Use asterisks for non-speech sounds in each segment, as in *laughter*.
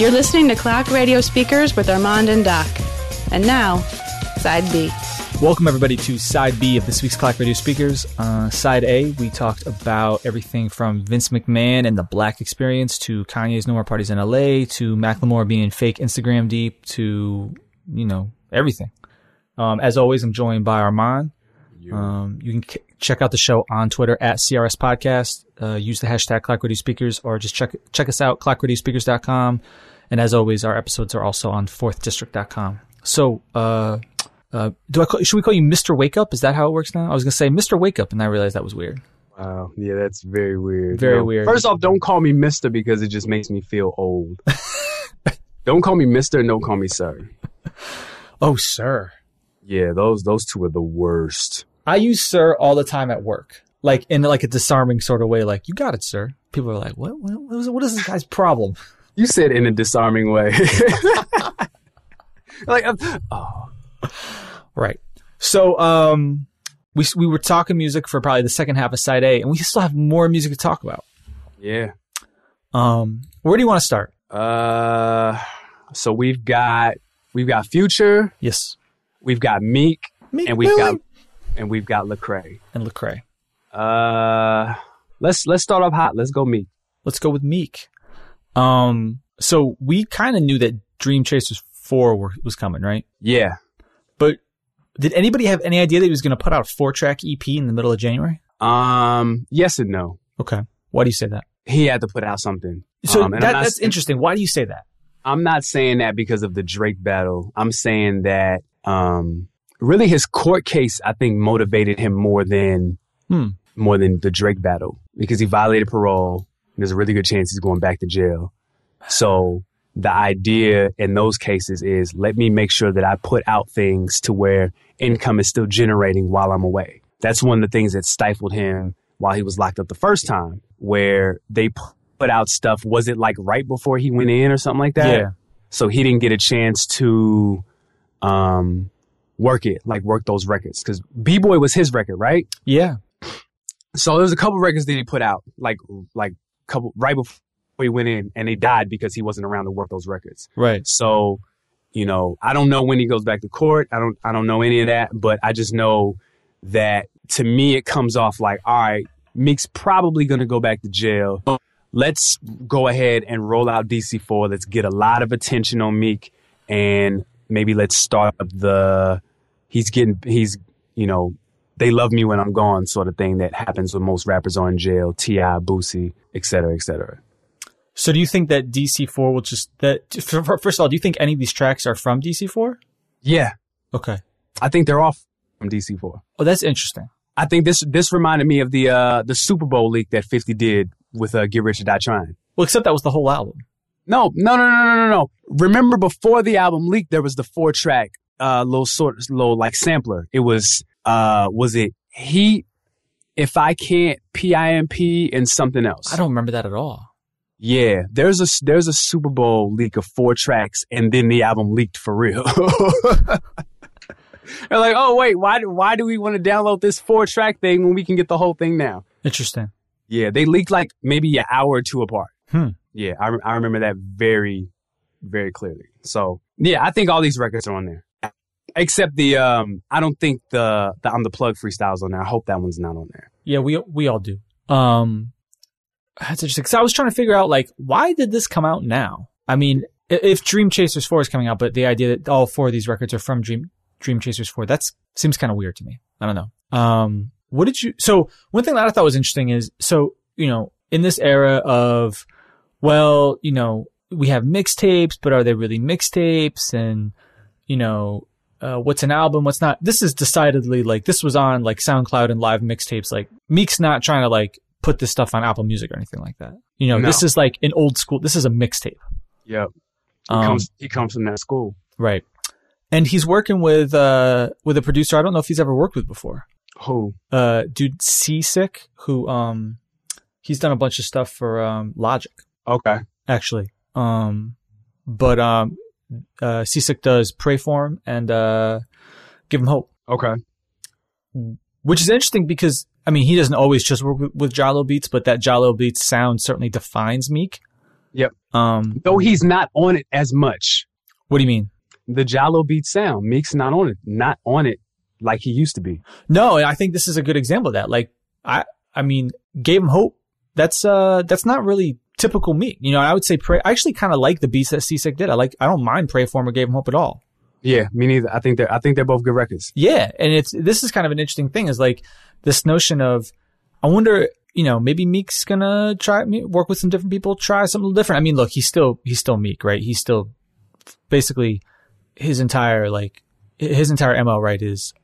You're listening to Clock Radio Speakers with Armand and Doc. And now, Side B. Welcome, everybody, to Side B of this week's Clock Radio Speakers. Uh, side A, we talked about everything from Vince McMahon and the Black Experience to Kanye's No More Parties in LA to Macklemore being fake Instagram deep to, you know, everything. Um, as always, I'm joined by Armand. Um, you can check out the show on Twitter at CRS Podcast. Uh, use the hashtag Clock Radio Speakers or just check check us out, clockradiospeakers.com. And as always, our episodes are also on fourthdistrict.com. So, uh, uh, do I call, should we call you Mr. Wake Up? Is that how it works now? I was gonna say Mr. Wake Up, and I realized that was weird. Wow. Yeah, that's very weird. Very No, weird. First off, don't call me Mister because it just makes me feel old. *laughs* don't call me Mister and don't call me Sir. Oh, sir. Yeah, those those two are the worst. I use sir all the time at work, like in like a disarming sort of way. Like you got it, sir. People are like, what? What, what, is, what is this guy's problem? You said in a disarming way. *laughs* like, um, oh, Right. So, um, we we were talking music for probably the second half of side A, and we still have more music to talk about. yeah. Um, where do you want to start? Uh, so we've got we've got Future, Yes, we've got Meek, Meek and we've Millie. got and we've got Lecrae. and Lecrae. Uh, let's let's start off hot. Let's go Meek. Let's go with Meek. Um, so we kind of knew that Dream Chasers Four were, was coming, right? Yeah. But did anybody have any idea that he was going to put out a four track EP in the middle of January? Um. Yes and no. Okay. Why do you say that? He had to put out something. So Um, that, not, that's interesting. Why do you say that? I'm not saying that because of the Drake battle. I'm saying that um, really his court case, I think, motivated him more than Hmm. more than the Drake battle because he violated parole. There's a really good chance he's going back to jail. So the idea in those cases is let me make sure that I put out things to where income is still generating while I'm away. That's one of the things that stifled him while he was locked up the first time, where they put out stuff. Was it like right before he went in or something like that? Yeah. So he didn't get a chance to um, work it, like work those records. Because B Boy was his record, right? Yeah. So there was a couple records that he put out, like like couple right before he went in, and they died because he wasn't around to work those records. Right. So, you know, I don't know when he goes back to court. I don't I don't know any of that, but I just know that to me it comes off like, all right, Meek's probably gonna go back to jail. Let's go ahead and roll out DC4. Let's get a lot of attention on Meek and maybe let's start up the he's getting he's you know they love me when I'm gone sort of thing that happens when most rappers are in jail, T.I., Boosie, et cetera, et cetera. So do you think that DC4 will just that first of all, do you think any of these tracks are from DC4? Yeah, Okay. I think they're off from DC4. Oh, that's interesting. I think this this reminded me of the uh the Super Bowl leak that 50 did with uh, Get Rich or Die Trying. Well, except that was the whole album. No, no, no, no, no, no, no. Remember before the album leaked, there was the four track uh little sort little like sampler. It was uh was it Heat, If I Can't, PIMP, and something else. I don't remember that at all. Yeah, there's a there's a Super Bowl leak of four tracks, and then the album leaked for real. *laughs* They're like, oh wait, why do why do we want to download this four track thing when we can get the whole thing now? Interesting. Yeah, they leaked like maybe an hour or two apart. Hmm. Yeah, I, I remember that very, very clearly. So yeah, I think all these records are on there, except the um. I don't think the the on the plug freestyles on there. I hope that one's not on there. Yeah, we we all do. Um, that's interesting. Cause I was trying to figure out like why did this come out now? I mean, if Dream Chasers Four is coming out, but the idea that all four of these records are from Dream Dream Chasers Four, that seems kind of weird to me. I don't know. Um, what did you? So one thing that I thought was interesting is so you know in this era of well, you know, we have mixtapes, but are they really mixtapes? And you know, uh, what's an album, what's not. This is decidedly like this was on like SoundCloud and live mixtapes. Like Meek's not trying to like put this stuff on Apple Music or anything like that. You know, No. this is like an old school. This is a mixtape, Yep. He Um, comes he comes from that school. right? And he's working with uh with a producer I don't know if he's ever worked with before. Who? Uh, dude, C-Sick, who um he's done a bunch of stuff for um Logic Okay. actually. Um, but um, uh, does pray for him and uh, give him hope, Okay. which is interesting because I mean he doesn't always just work with, with Jahlil beats, but that Jahlil beats sound certainly defines Meek. Yep. Um, Though he's not on it as much. what do you mean? The Jahlil beat sound. Meek's not on it. Not on it like he used to be. No, and I think this is a good example of that. Like, I, I mean, gave him hope. That's, uh, that's not really typical Meek. You know, I would say pray. I actually kind of like the beats that C-Sick did. I like, I don't mind Pray For Him or Gave Him Hope at all. Yeah, me neither. I think they're I think they're both good records. Yeah. And it's, this is kind of an interesting thing is like this notion of, I wonder, you know, maybe Meek's gonna try, work with some different people, try something different. I mean, look, he's still, he's still Meek, right? He's still basically his entire, like, his entire MO, right, is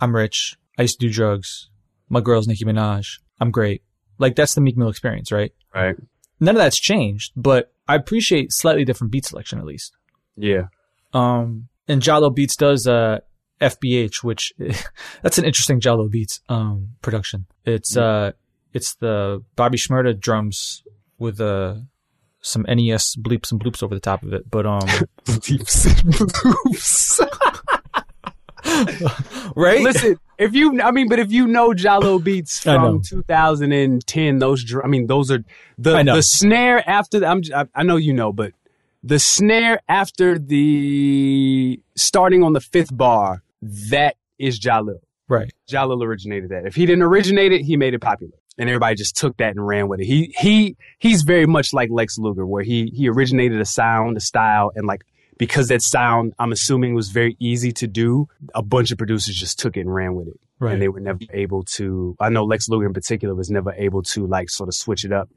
I'm rich. I used to do drugs. My girl's Nicki Minaj. I'm great. Like, that's the Meek Mill experience, right? Right. None of that's changed, but I appreciate slightly different beat selection at least. Yeah. Um, and Jahlil Beats does, uh, FBH, which *laughs* that's an interesting Jahlil Beats, um, production. It's, uh, it's the Bobby Shmurda drums with, uh, some NES bleeps and bloops over the top of it. But, um, *laughs* *laughs* right? Listen, if you, I mean, but if you know Jahlil beats know. from 2010, those, I mean, those are the the snare after. The, I'm, I, I know you know, but the snare after the starting on the fifth bar, that is Jahlil. right. Jahlil originated that. If he didn't originate it, he made it popular. And everybody just took that and ran with it. He he he's very much like Lex Luger, where he he originated a sound, a style, and like because that sound, I'm assuming, was very easy to do. A bunch of producers just took it and ran with it, Right. and they were never able to. I know Lex Luger in particular was never able to like sort of switch it up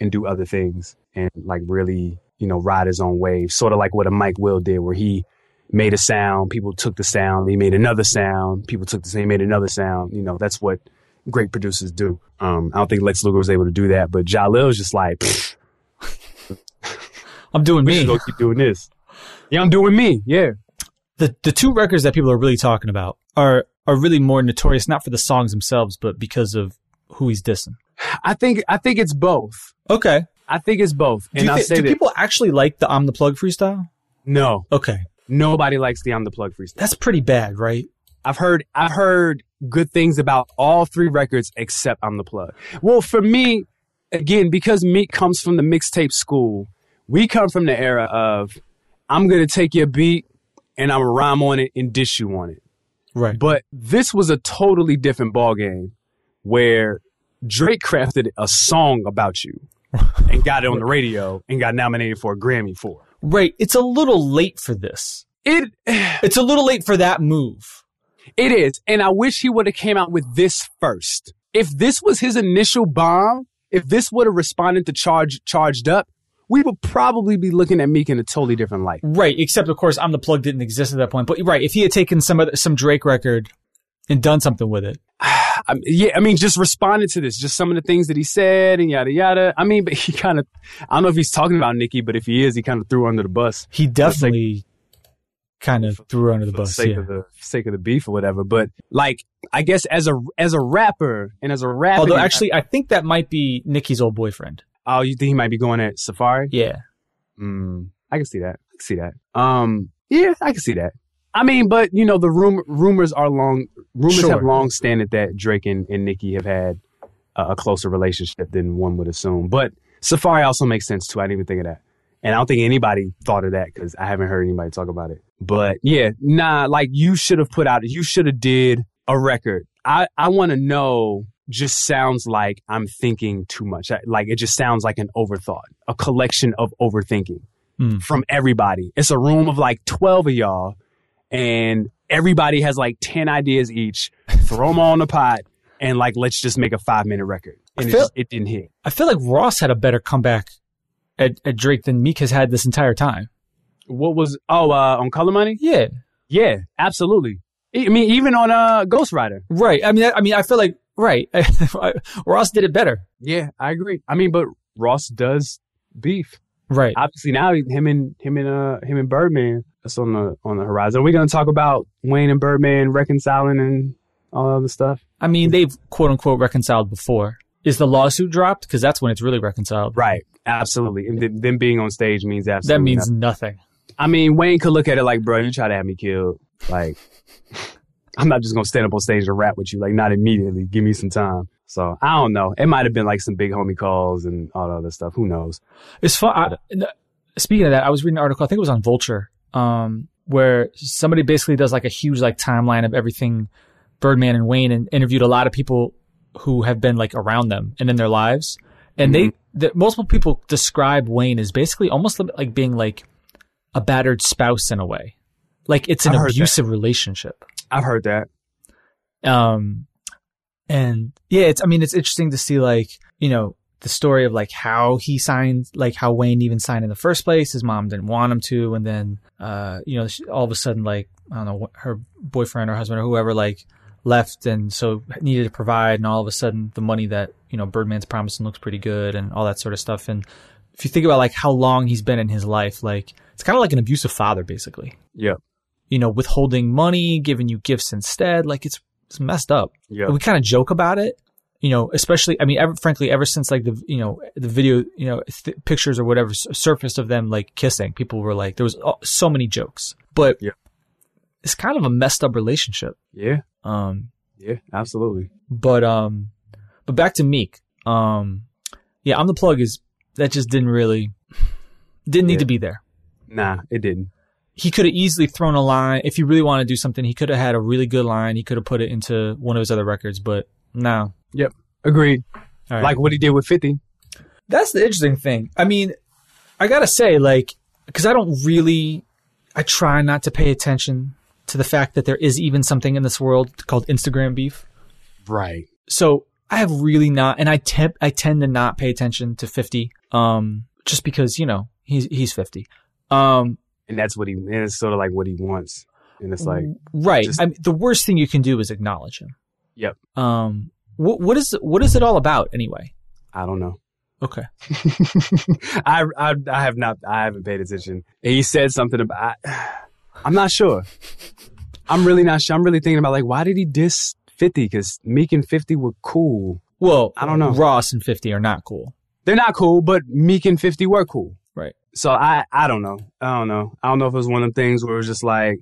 and do other things and like really you know ride his own wave, sort of like what a Mike Will did, where he made a sound, people took the sound, he made another sound, people took the same, made another sound. You know, that's what great producers do. Um, I don't think Lex Luger was able to do that, but Jahlil was just like, *laughs* I'm doing me. go keep doing this. Yeah, I'm doing me. Yeah. the the two records that people are really talking about are are really more notorious not for the songs themselves but because of who he's dissing. I think I think it's both. Okay. I think it's both. Do, And you I'll thi- say do that people actually like the I'm the plug freestyle? no, Okay. nobody likes the I'm the plug freestyle. That's pretty bad, right? I've heard I've heard good things about all three records except I'm the plug. Well, for me, again, because Meek comes from the mixtape school, we come from the era of I'm gonna take your beat and I'm gonna rhyme on it and dish you on it. Right. But this was a totally different ballgame where Drake crafted a song about you *laughs* and got it on the radio and got nominated for a Grammy for. it. Right. It's a little late for this. It *sighs* It's a little late for that move. it is, and I wish he would have came out with this first. If this was his initial bomb, if this would have responded to charge charged up, we would probably be looking at Meek in a totally different light. Right. Except of course I'm the plug didn't exist at that point. But right, if he had taken some other, some Drake record and done something with it. *sighs* I, yeah, I mean, just responded to this, just some of the things that he said and yada yada. I mean, but he kind of, I don't know if he's talking about Nicki, but if he is, he kind of threw her under the bus. He definitely kind of threw her under the for the bus. sake Yeah. of the sake of the beef or whatever. But like, I guess as a as a rapper and as a rapper, Although actually I think that might be Nicki's old boyfriend. Oh, you think he might be going at Safaree? Yeah. Mm, I can see that. I can see that. Um, yeah, I can see that. I mean, but you know, the rumor rumors are long. Rumors Sure. have long standed that Drake and, and Nicki have had a, a closer relationship than one would assume. But Safaree also makes sense too. I didn't even think of that, and I don't think anybody thought of that because I haven't heard anybody talk about it. But yeah, nah, like you should have put out. You should have did a record. I I want to know. Just sounds like I'm thinking too much. Like it just sounds like an overthought, a collection of overthinking Hmm. from everybody. It's a room of like 12 of y'all, and everybody has like 10 ideas each. *laughs* Throw them all in the pot, and like, let's just make a five minute record. And I it, just, it didn't hit. I feel like Ross had a better comeback at, at Drake than Meek has had this entire time. What was, oh, uh, on Color Money? Yeah. Yeah, absolutely. I mean, even on uh, Ghostwriter. Right. I mean, I, I mean, I feel like right. *laughs* Ross did it better. Yeah, I agree. I mean, but Ross does beef. Right. Obviously, now him and him and uh him and Birdman that's on the on the horizon. We're gonna talk about Wayne and Birdman reconciling and all the other stuff. I mean, they've quote unquote reconciled before. Is the lawsuit dropped? Because that's when it's really reconciled. Right. Absolutely. And th- them being on stage means absolutely That means nothing. nothing. I mean, Wayne could look at it like, bro, you try to have me killed. Like, *laughs* I'm not just gonna stand up on stage and rap with you. Like, not immediately. Give me some time. So I don't know. It might have been like some big homie calls and all the other stuff. Who knows? It's fun. I, speaking of that, I was reading an article. I think it was on Vulture, um, where somebody basically does like a huge like timeline of everything Birdman and Wayne, and interviewed a lot of people who have been like around them and in their lives. And Mm-hmm. they, the, multiple people describe Wayne as basically almost like being like a battered spouse in a way. Like it's an I've that. abusive relationship. I've heard that. Um, and yeah, it's, I mean, it's interesting to see like, you know, the story of like how he signed, like how Wayne even signed in the first place. His mom didn't want him to. And then, uh, you know, she, all of a sudden, like, I don't know, her boyfriend or husband or whoever, like, left and so needed to provide. And all of a sudden, the money that, you know, Birdman's promising looks pretty good and all that sort of stuff. And if you think about like how long he's been in his life, like, it's kind of like an abusive father, basically. Yep. You know, withholding money, giving you gifts instead. Like, it's, it's messed up Yep. we kind of joke about it, you know, especially, I mean, ever, frankly, ever since like the, you know, the video, you know, th- pictures or whatever surfaced of them like kissing, people were like, there was all, so many jokes, but Yeah. it's kind of a messed up relationship. Yeah. Um, Yeah. Absolutely. but, um, but back to Meek. Um, yeah, I'm the plug is that just didn't really, didn't need Yeah. to be there. Nah, it didn't. He could have easily thrown a line. If he really wanted to do something, he could have had a really good line. He could have put it into one of his other records, but no. Yep, agreed. All right. Like what he did with 50. That's the interesting thing. I mean, I gotta say, like, because I don't really, I try not to pay attention to the fact that there is even something in this world called Instagram beef. Right. So I have really not, and I tend, I tend to not pay attention to 50, um, just because, you know, he's, he's 50. Um, And that's what he, and it's sort of like what he wants. And it's like, right. just- I mean, the worst thing you can do is acknowledge him. Yep. Um, what, what is, what is it all about anyway? I don't know. Okay. *laughs* I, I I have not I haven't paid attention. He said something about I, *sighs* I'm not sure. I'm really not sure. I'm really thinking about like why did he diss 50 cuz Meek and 50 were cool. Well, I don't know. Ross and 50 are not cool. They're not cool, but Meek and 50 were cool. So I I don't know. I don't know. I don't know if it was one of them things where it was just like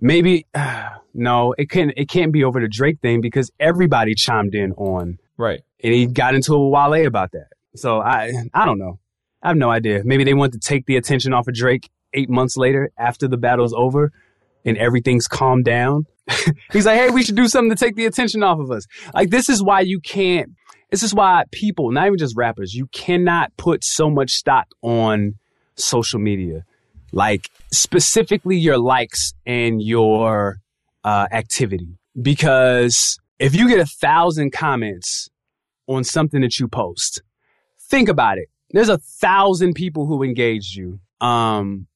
maybe *sighs* no, it can't it can't be over the Drake thing because everybody chimed in on Right. and he got into a Wale about that. So I I don't know. I have no idea. Maybe they want to take the attention off of Drake eight months later after the battle's over and everything's calmed down. *laughs* He's like, hey, we should do something to take the attention off of us. Like this is why you can't. This is why people, not even just rappers, you cannot put so much stock on social media, like specifically your likes and your uh, activity, because if you get a thousand comments on something that you post, think about it. There's a thousand people who engaged you, um,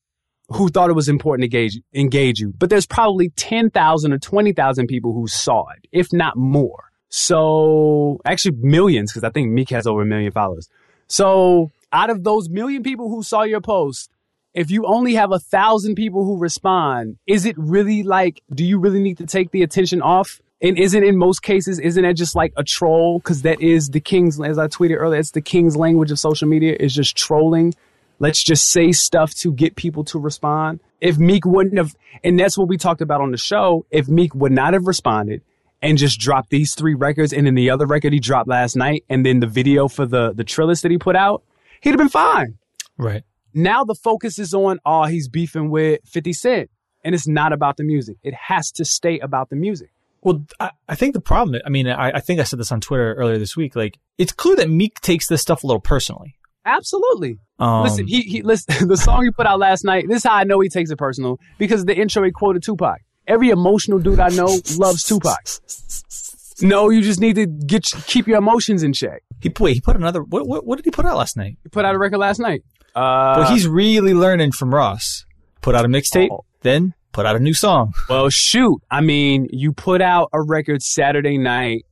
who thought it was important to engage, engage you, but there's probably 10,000 or 20,000 people who saw it, if not more. So actually millions, because I think Meek has over a million followers. So out of those million people who saw your post, if you only have a thousand people who respond, is it really like, do you really need to take the attention off? And isn't in most cases, isn't that just like a troll? Because that is the king's, as I tweeted earlier, it's the king's language of social media is just trolling. Let's just say stuff to get people to respond. If Meek wouldn't have, and that's what we talked about on the show, if Meek would not have responded and just dropped these three records and then the other record he dropped last night and then the video for the, the trillist that he put out, he'd have been fine. Right. now the focus is on oh he's beefing with 50 cent. And it's not about the music. It has to stay about the music. Well, I, I think the problem, I mean, I, I think I said this on Twitter earlier this week. Like, it's clear that Meek takes this stuff a little personally. absolutely. Um, listen he, he listen *laughs* the song he put out last night this is how i know he takes it personal because the intro he quoted tupac. Every emotional dude i know loves tupac. *laughs* No you just need to get keep your emotions in check he wait, he put another. What, what, what did he put out last night? he put out a record last night uh well, he's really learning from Ross. Put out a mixtape, Oh. then put out a new song. Well, shoot. I mean, you put out a record Saturday night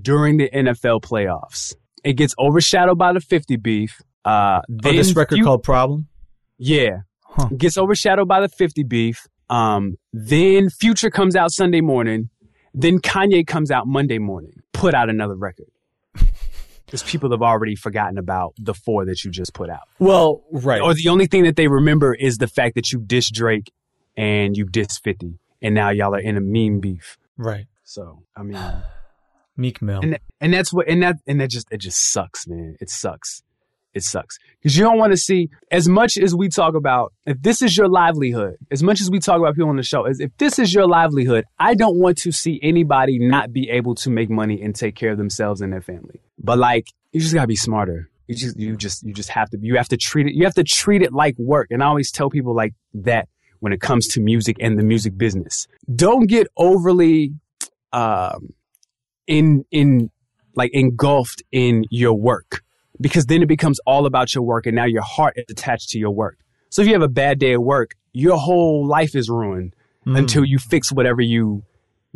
during the NFL playoffs. It gets overshadowed by the 50 beef. Uh, Oh, this record Fu- called Problem. Yeah. Huh. Gets overshadowed by the 50 beef. Um, then Future comes out Sunday morning. Then Kanye comes out Monday morning. Put out another record. Because people have already forgotten about the four that you just put out. Well, right. Or the only thing that they remember is the fact that you diss Drake and you diss 50. And now y'all are in a meme beef. right. So, I mean, *sighs* Meek Mill. and and that's what and that and that just it just sucks, man. It sucks. It sucks because you don't want to see as much as we talk about if this is your livelihood. As much as we talk about people on the show, as if this is your livelihood, I don't want to see anybody not be able to make money and take care of themselves and their family. But like, you just gotta be smarter. You just you just you just have to you have to treat it you have to treat it like work. And I always tell people like that when it comes to music and the music business. Don't get overly um in in like engulfed in your work because then it becomes all about your work and now your heart is attached to your work. So if you have a bad day at work, your whole life is ruined Mm. until you fix whatever you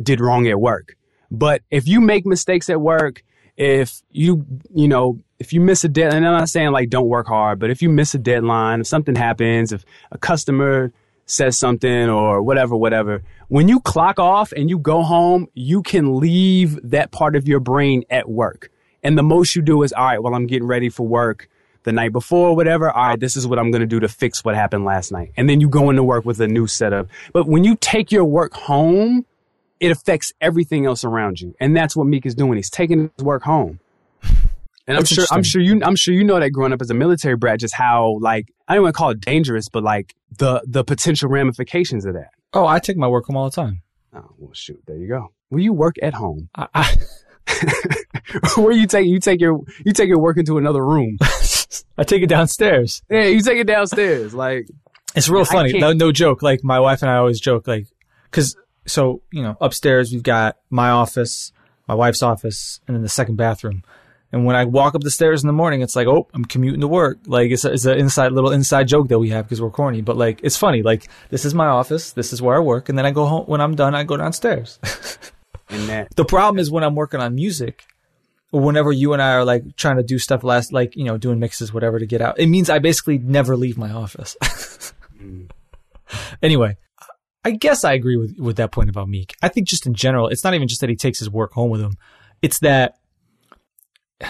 did wrong at work. But if you make mistakes at work, if you, you know, if you miss a deadline, and I'm not saying like don't work hard, but if you miss a deadline, if something happens, if a customer says something or whatever, whatever, when you clock off and you go home, you can leave that part of your brain at work. And the most you do is, all right, well, I'm getting ready for work the night before, whatever. All right, this is what I'm going to do to fix what happened last night. And then you go into work with a new setup. But when you take your work home, it affects everything else around you. And that's what Meek is doing. He's taking his work home. *laughs* And I'm sure, I'm sure you, I'm sure you know that growing up as a military brat, just how like I don't want to call it dangerous, but like the the potential ramifications of that. Oh, I take my work home all the time. Oh well, shoot, there you go. Well, you work at home. I, I, *laughs* Where you take you take your you take your work into another room. *laughs* I take it downstairs. yeah, you take it downstairs. Like It's real funny. No, no joke. Like my wife and I always joke, like, cause so you know, upstairs we've got my office, my wife's office, and then the second bathroom. And when I walk up the stairs in the morning, it's like, oh, I'm commuting to work. Like it's a, it's an inside little inside joke that we have because we're corny. But like, it's funny. Like this is my office. This is where I work, and then I go home. When I'm done, I go downstairs. *laughs* and that the problem is when I'm working on music, or whenever you and I are like trying to do stuff last, like you know, doing mixes, whatever, to get out. It means I basically never leave my office. *laughs* Mm. anyway, I guess I agree with with that point about Meek. I think just in general, it's not even just that he takes his work home with him; it's that. *sighs*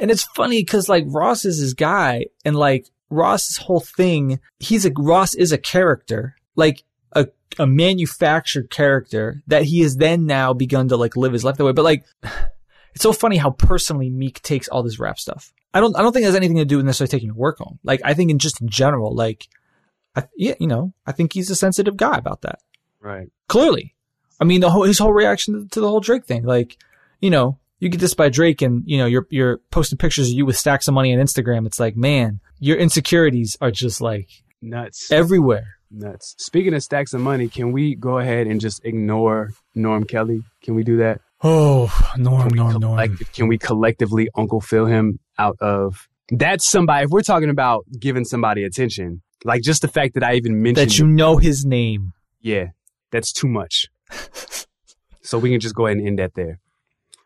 And it's funny because like Ross is his guy, and like Ross's whole thing, he's a Ross is a character, like a a manufactured character that he has then now begun to like live his life that way. But like, *sighs* it's so funny how personally Meek takes all this rap stuff. I don't I don't think it has anything to do with necessarily taking your work home. Like I think in just in general, like, I, yeah, you know, I think he's a sensitive guy about that. right. Clearly, I mean, the whole his whole reaction to the whole Drake thing, like, you know, you get this by Drake, and you know, you're you're posting pictures of you with stacks of money on Instagram. It's like, man, your insecurities are just like Nuts. everywhere. Nuts. Speaking of stacks of money, can we go ahead and just ignore Norm Kelly? Can we do that? Oh, Norm, Norm, Norm. collect- can we collectively Uncle Phil him out of? That's somebody. If we're talking about giving somebody attention, like just the fact that I even mentioned, That you know his name. yeah, that's too much. *laughs* so we can just go ahead and end that there.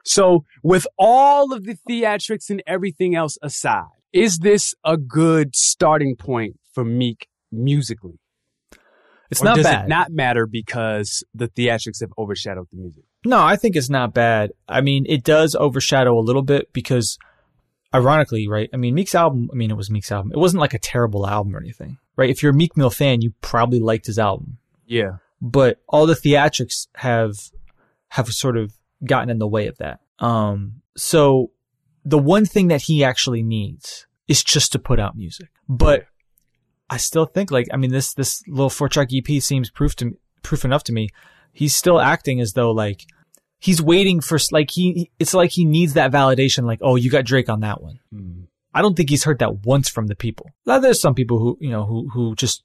So, with all of the theatrics and everything else aside, is this a good starting point for Meek musically? It's or not does bad. it not matter because the theatrics have overshadowed the music? No, I think it's not bad. I mean, it does overshadow a little bit because, ironically, right? I mean, Meek's album. I mean, it was Meek's album. It wasn't like a terrible album or anything, right? If you're a Meek Mill fan, you probably liked his album, Yeah. but all the theatrics have have sort of gotten in the way of that. Um, so the one thing that he actually needs is just to put out music, but. I still think like I mean this this little four track EP seems proof to proof enough to me. He's still acting as though like he's waiting for like he it's like he needs that validation like oh you got Drake on that one. I don't think he's heard that once from the people. Now there's some people who you know who who just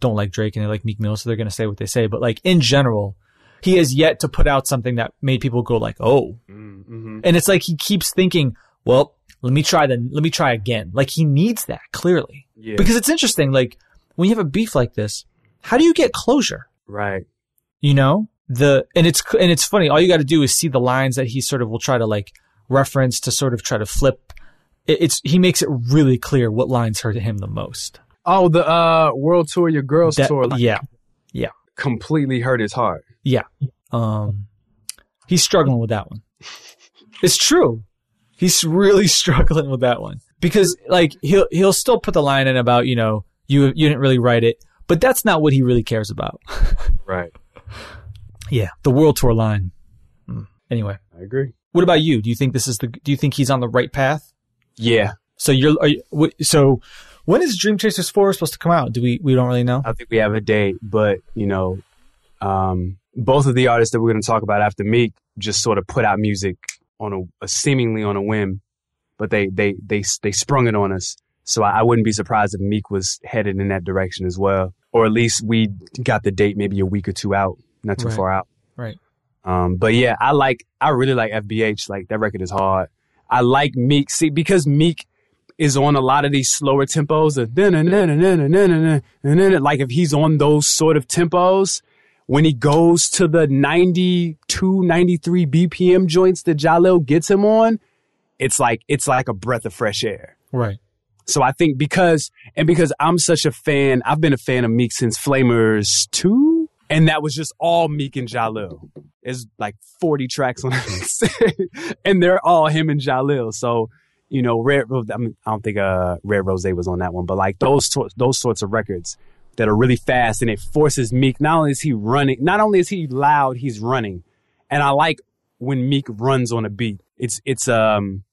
don't like Drake and they like Meek Mill so they're going to say what they say but like in general he has yet to put out something that made people go like oh Mm-hmm. and it's like he keeps thinking well let me try the let me try again like he needs that clearly Yeah. because it's interesting like when you have a beef like this how do you get closure right. you know the and it's and it's funny all you got to do is see the lines that he sort of will try to like reference to sort of try to flip. It, it's he makes it really clear what lines hurt him the most. Oh, the uh World Tour, your girls That- tour, like, yeah. completely hurt his heart. yeah um he's struggling with that one. It's true. He's really *laughs* struggling with that one. Because like he'll he'll still put the line in about you know you you didn't really write it but that's not what he really cares about. *laughs* Right. Yeah the world tour line Hmm. anyway I agree. what about you? Do you think this is the? Do you think he's on the right path? Yeah, So you're. Are you, so when is Dream Chasers four supposed to come out? Do we? We don't really know. I think we have a date, but you know, um, both of the artists that we're going to talk about after Meek just sort of put out music on a, a seemingly on a whim, but they they they they sprung it on us. So I, I wouldn't be surprised if Meek was headed in that direction as well, or at least we got the date maybe a week or two out, not too Right. far out. Right. Um, but yeah, I like, I really like FBH. Like that record is hard. I like Meek. See, because Meek is on a lot of these slower tempos. Of like if he's on those sort of tempos, when he goes to the 92, 93 BPM joints that Jahlil gets him on, it's like, it's like a breath of fresh air. Right. So I think because, and because I'm such a fan, I've been a fan of Meek since Flamers 2, and that was just all Meek and Jahlil. There's like 40 tracks on it, *laughs* and they're all him and Jahlil. So, you know, Red Rose, I, mean, I don't think uh, Red Rose was on that one, but like those, those sorts of records that are really fast and it forces Meek, not only is he running, not only is he loud, he's running. And I like when Meek runs on a beat. It's, it's, um,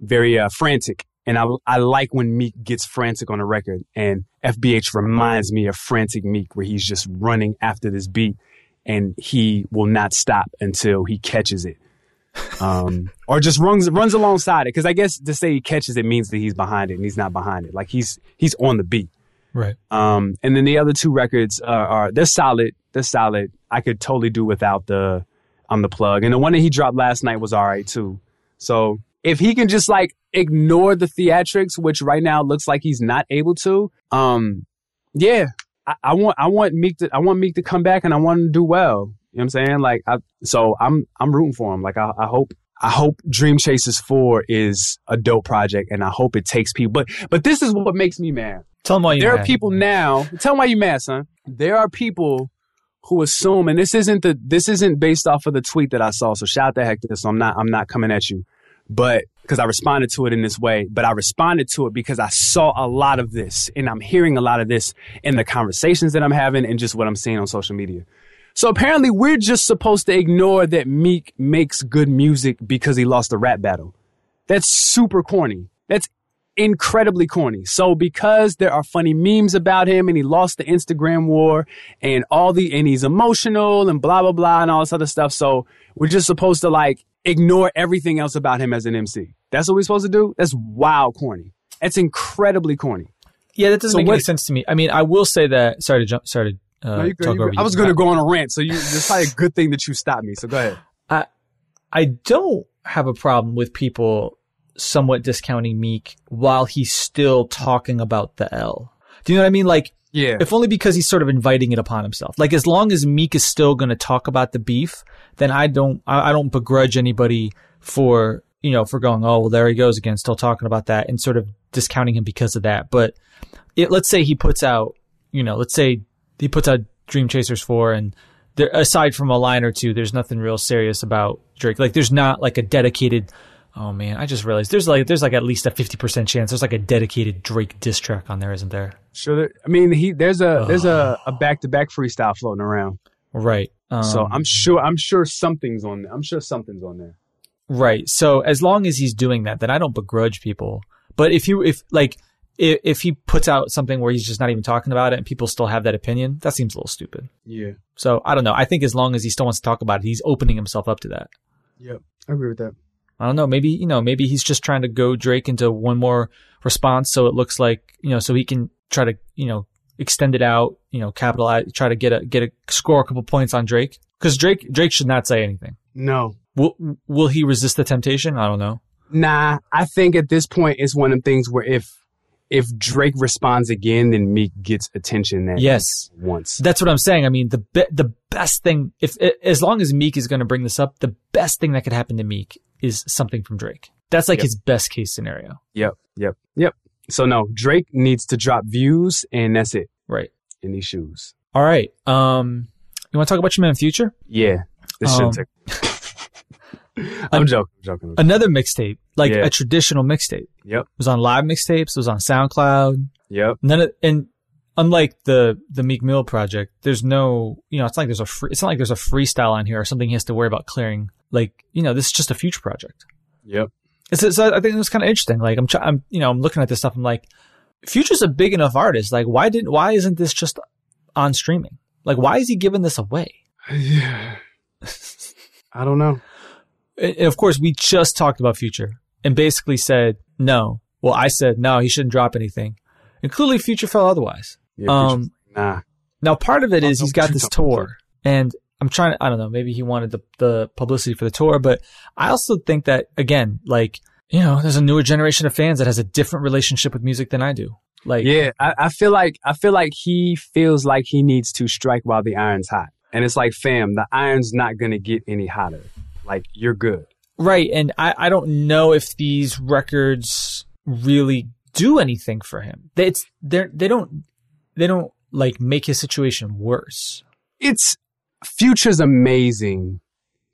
very uh, frantic. And I, I like when Meek gets frantic on a record. And FBH reminds me of Frantic Meek, where he's just running after this beat and he will not stop until he catches it. Um, *laughs* or just runs, runs alongside it. Cause I guess to say he catches it means that he's behind it and he's not behind it. Like he's, he's on the beat. Right. Um, and then the other two records are, are they're solid. They're solid. I could totally do without the I'm the plug. And the one that he dropped last night was all right too. So if he can just like ignore the theatrics, which right now looks like he's not able to, um, yeah, I, I want I want Meek to I want Meek to come back and I want him to do well. You know what I'm saying? Like I so I'm I'm rooting for him. Like I, I hope I hope Dream Chasers 4 is a dope project and I hope it takes people. But but this is what makes me mad Tell him why you. there are people now. Tell them why you mad, son. There are people who assume, and this isn't the this isn't based off of the tweet that I saw. So shout out the heck to Hector. So I'm not I'm not coming at you, but because I responded to it in this way. But I responded to it because I saw a lot of this, and I'm hearing a lot of this in the conversations that I'm having, and just what I'm seeing on social media. So apparently, we're just supposed to ignore that Meek makes good music because he lost a rap battle. That's super corny. That's incredibly corny. So because there are funny memes about him and he lost the Instagram war and all the and he's emotional and blah blah blah and all this other stuff. So we're just supposed to like ignore everything else about him as an MC. That's what we're supposed to do? That's wild corny. That's incredibly corny. Yeah, that doesn't So make what- any sense to me. I mean, I will say that. Sorry to jump. Sorry to uh, No, you talk you over you. I was going to go on a rant, so you, it's probably a good thing that you stopped me. So go ahead. I I don't have a problem with people somewhat discounting Meek while he's still talking about the L. Do you know what I mean? Like, Yeah. if only because he's sort of inviting it upon himself. Like, as long as Meek is still going to talk about the beef, then I don't, I, I don't begrudge anybody for, you know, for going, oh, well, there he goes again, still talking about that and sort of discounting him because of that. But it, let's say he puts out, you know, let's say he puts out Dream Chasers 4 and there, aside from a line or two, there's nothing real serious about Drake. Like, there's not like a dedicated, oh man, I just realized there's like, there's like at least a 50% chance there's like a dedicated Drake diss track on there, isn't there? Sure. There, I mean, he there's a there's a a back to back freestyle floating around. Right. Um, So I'm sure I'm sure something's on there. I'm sure something's on there. Right. So as long as he's doing that, then I don't begrudge people. But if you, if like, if, if he puts out something where he's just not even talking about it and people still have that opinion, that seems a little stupid. Yeah. So I don't know. I think as long as he still wants to talk about it, he's opening himself up to that. Yep. I agree with that. I don't know. Maybe, you know, maybe he's just trying to go Drake into one more response. So it looks like, you know, so he can try to, you know, extend it out, you know, capitalize, try to get a, get a score a couple points on Drake. Cause Drake, Drake should not say anything. No. Will, will he resist the temptation? I don't know. Nah, I think at this point it's one of them things where if if Drake responds again, then Meek gets attention that Yes. once. That's what I'm saying. I mean, the be- the best thing, if as long as Meek is going to bring this up, the best thing that could happen to Meek is something from Drake. That's like Yep. his best case scenario, Yep. Yep. Yep. So no, Drake needs to drop views and that's it right? in these shoes. All right. Um, you want to talk about your man Future? Yeah. This Um, should *laughs* take I'm joking. I'm joking. Another mixtape, like Yeah. a traditional mixtape. Yep. It was on live mixtapes. It was on SoundCloud. Yep. None of, and unlike the the Meek Mill project, there's no, you know, it's like there's a free, it's not like there's a freestyle on here or something he has to worry about clearing. Like, you know, this is just a future project. Yep. It's, it's I think it was kind of interesting. Like, I'm, I'm, you know, I'm looking at this stuff. I'm like, Future's a big enough artist. Like, why didn't, why isn't this just on streaming? Like, why is he giving this away? Yeah. *laughs* I don't know. And of course, we just talked about Future and basically said no. Well, I said no, he shouldn't drop anything. And clearly, Future felt otherwise. Yeah, Um, nah. Now, part of it is he's got this tour, and I'm trying to, I don't know, maybe he wanted the, the publicity for the tour, but I also think that, again, like, you know, there's a newer generation of fans that has a different relationship with music than I do. Like, Yeah, I, I feel like I feel like he feels like he needs to strike while the iron's hot, and it's like, fam, the iron's not gonna get any hotter. Like you're good. right. And I, I don't know if these records really do anything for him. They- It's, they're, they don't, they don't like make his situation worse. It's Future's amazing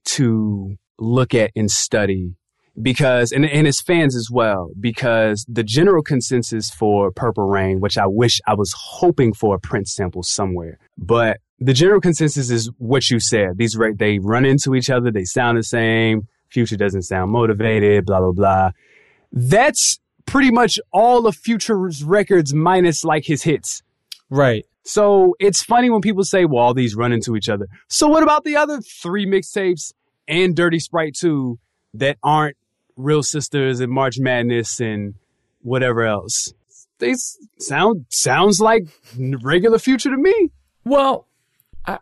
to look at and study because and, and his fans as well because the general consensus for purple rain which i wish i was hoping for a prince sample somewhere but the general consensus is what you said. These re- they run into each other. They sound the same. Future doesn't sound motivated blah blah blah. That's pretty much all of future's records minus like his hits Right. so it's funny when people say, well, all these run into each other. So what about the other three mixtapes and Dirty Sprite 2 that aren't Real Sisters and March Madness and whatever else? They sound sounds like regular future to me. Well, I,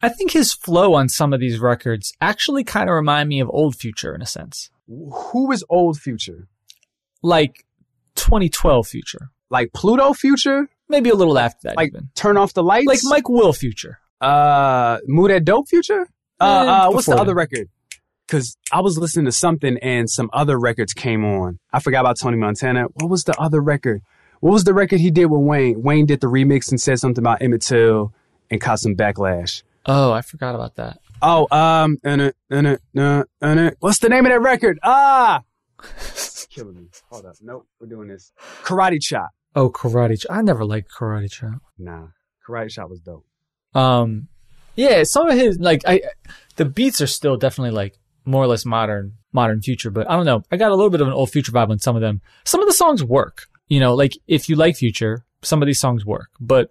I think his flow on some of these records actually kind of remind me of old Future in a sense, Who is old future? like 2012 Future, Like Pluto future? Maybe a little after that, Like even turn off the lights? like Mike Will Future. uh Mood at Dope Future? Uh, Eh, uh what's the before other record? Cause I was listening to something and some other records came on. I forgot about Tony Montana. What was the other record? What was the record he did with Wayne? Wayne did the remix and said something about Emmett Till and caught some backlash. Oh, I forgot about that. Oh, um, and it, and it, uh, and it. What's the name of that record? Ah, *laughs* killing me. Hold up. Nope, we're doing this. Karate Chop. Oh, Karate. Ch- I never liked Karate Chop. Nah, Karate Chop was dope. Um, yeah, some of his like I, the beats are still definitely like more or less modern, modern future. But I don't know. I got a little bit of an old future vibe on some of them. Some of the songs work. You know, like if you like future, some of these songs work. But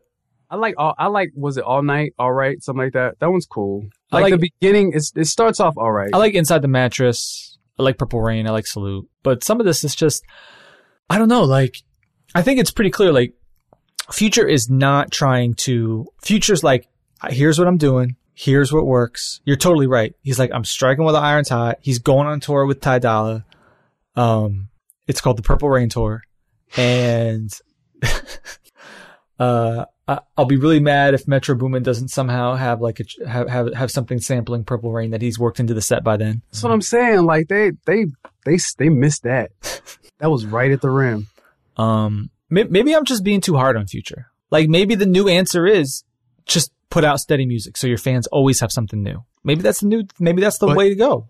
I like all. I like. Was it all night? All right, something like that. That one's cool. I Like, like- the beginning. It's, it starts off all right. I like Inside the Mattress. I like Purple Rain. I like Salute. But some of this is just, I don't know. Like, I think it's pretty clear. Like, Future is not trying to, Future's like, here's what I'm doing. Here's what works. You're totally right. He's like, I'm striking while the iron's hot. He's going on tour with Ty Dolla. Um, it's called the Purple Rain Tour. And, *laughs* uh, I'll be really mad if Metro Boomin doesn't somehow have like a, have, have, have something sampling Purple Rain that he's worked into the set by then. That's what I'm saying. Like they, they, they, they missed that. *laughs* That was right at the rim. Um, may- maybe I'm just being too hard on Future. Like maybe the new answer is just put out steady music so your fans always have something new. Maybe that's the new. Maybe that's the But- way to go.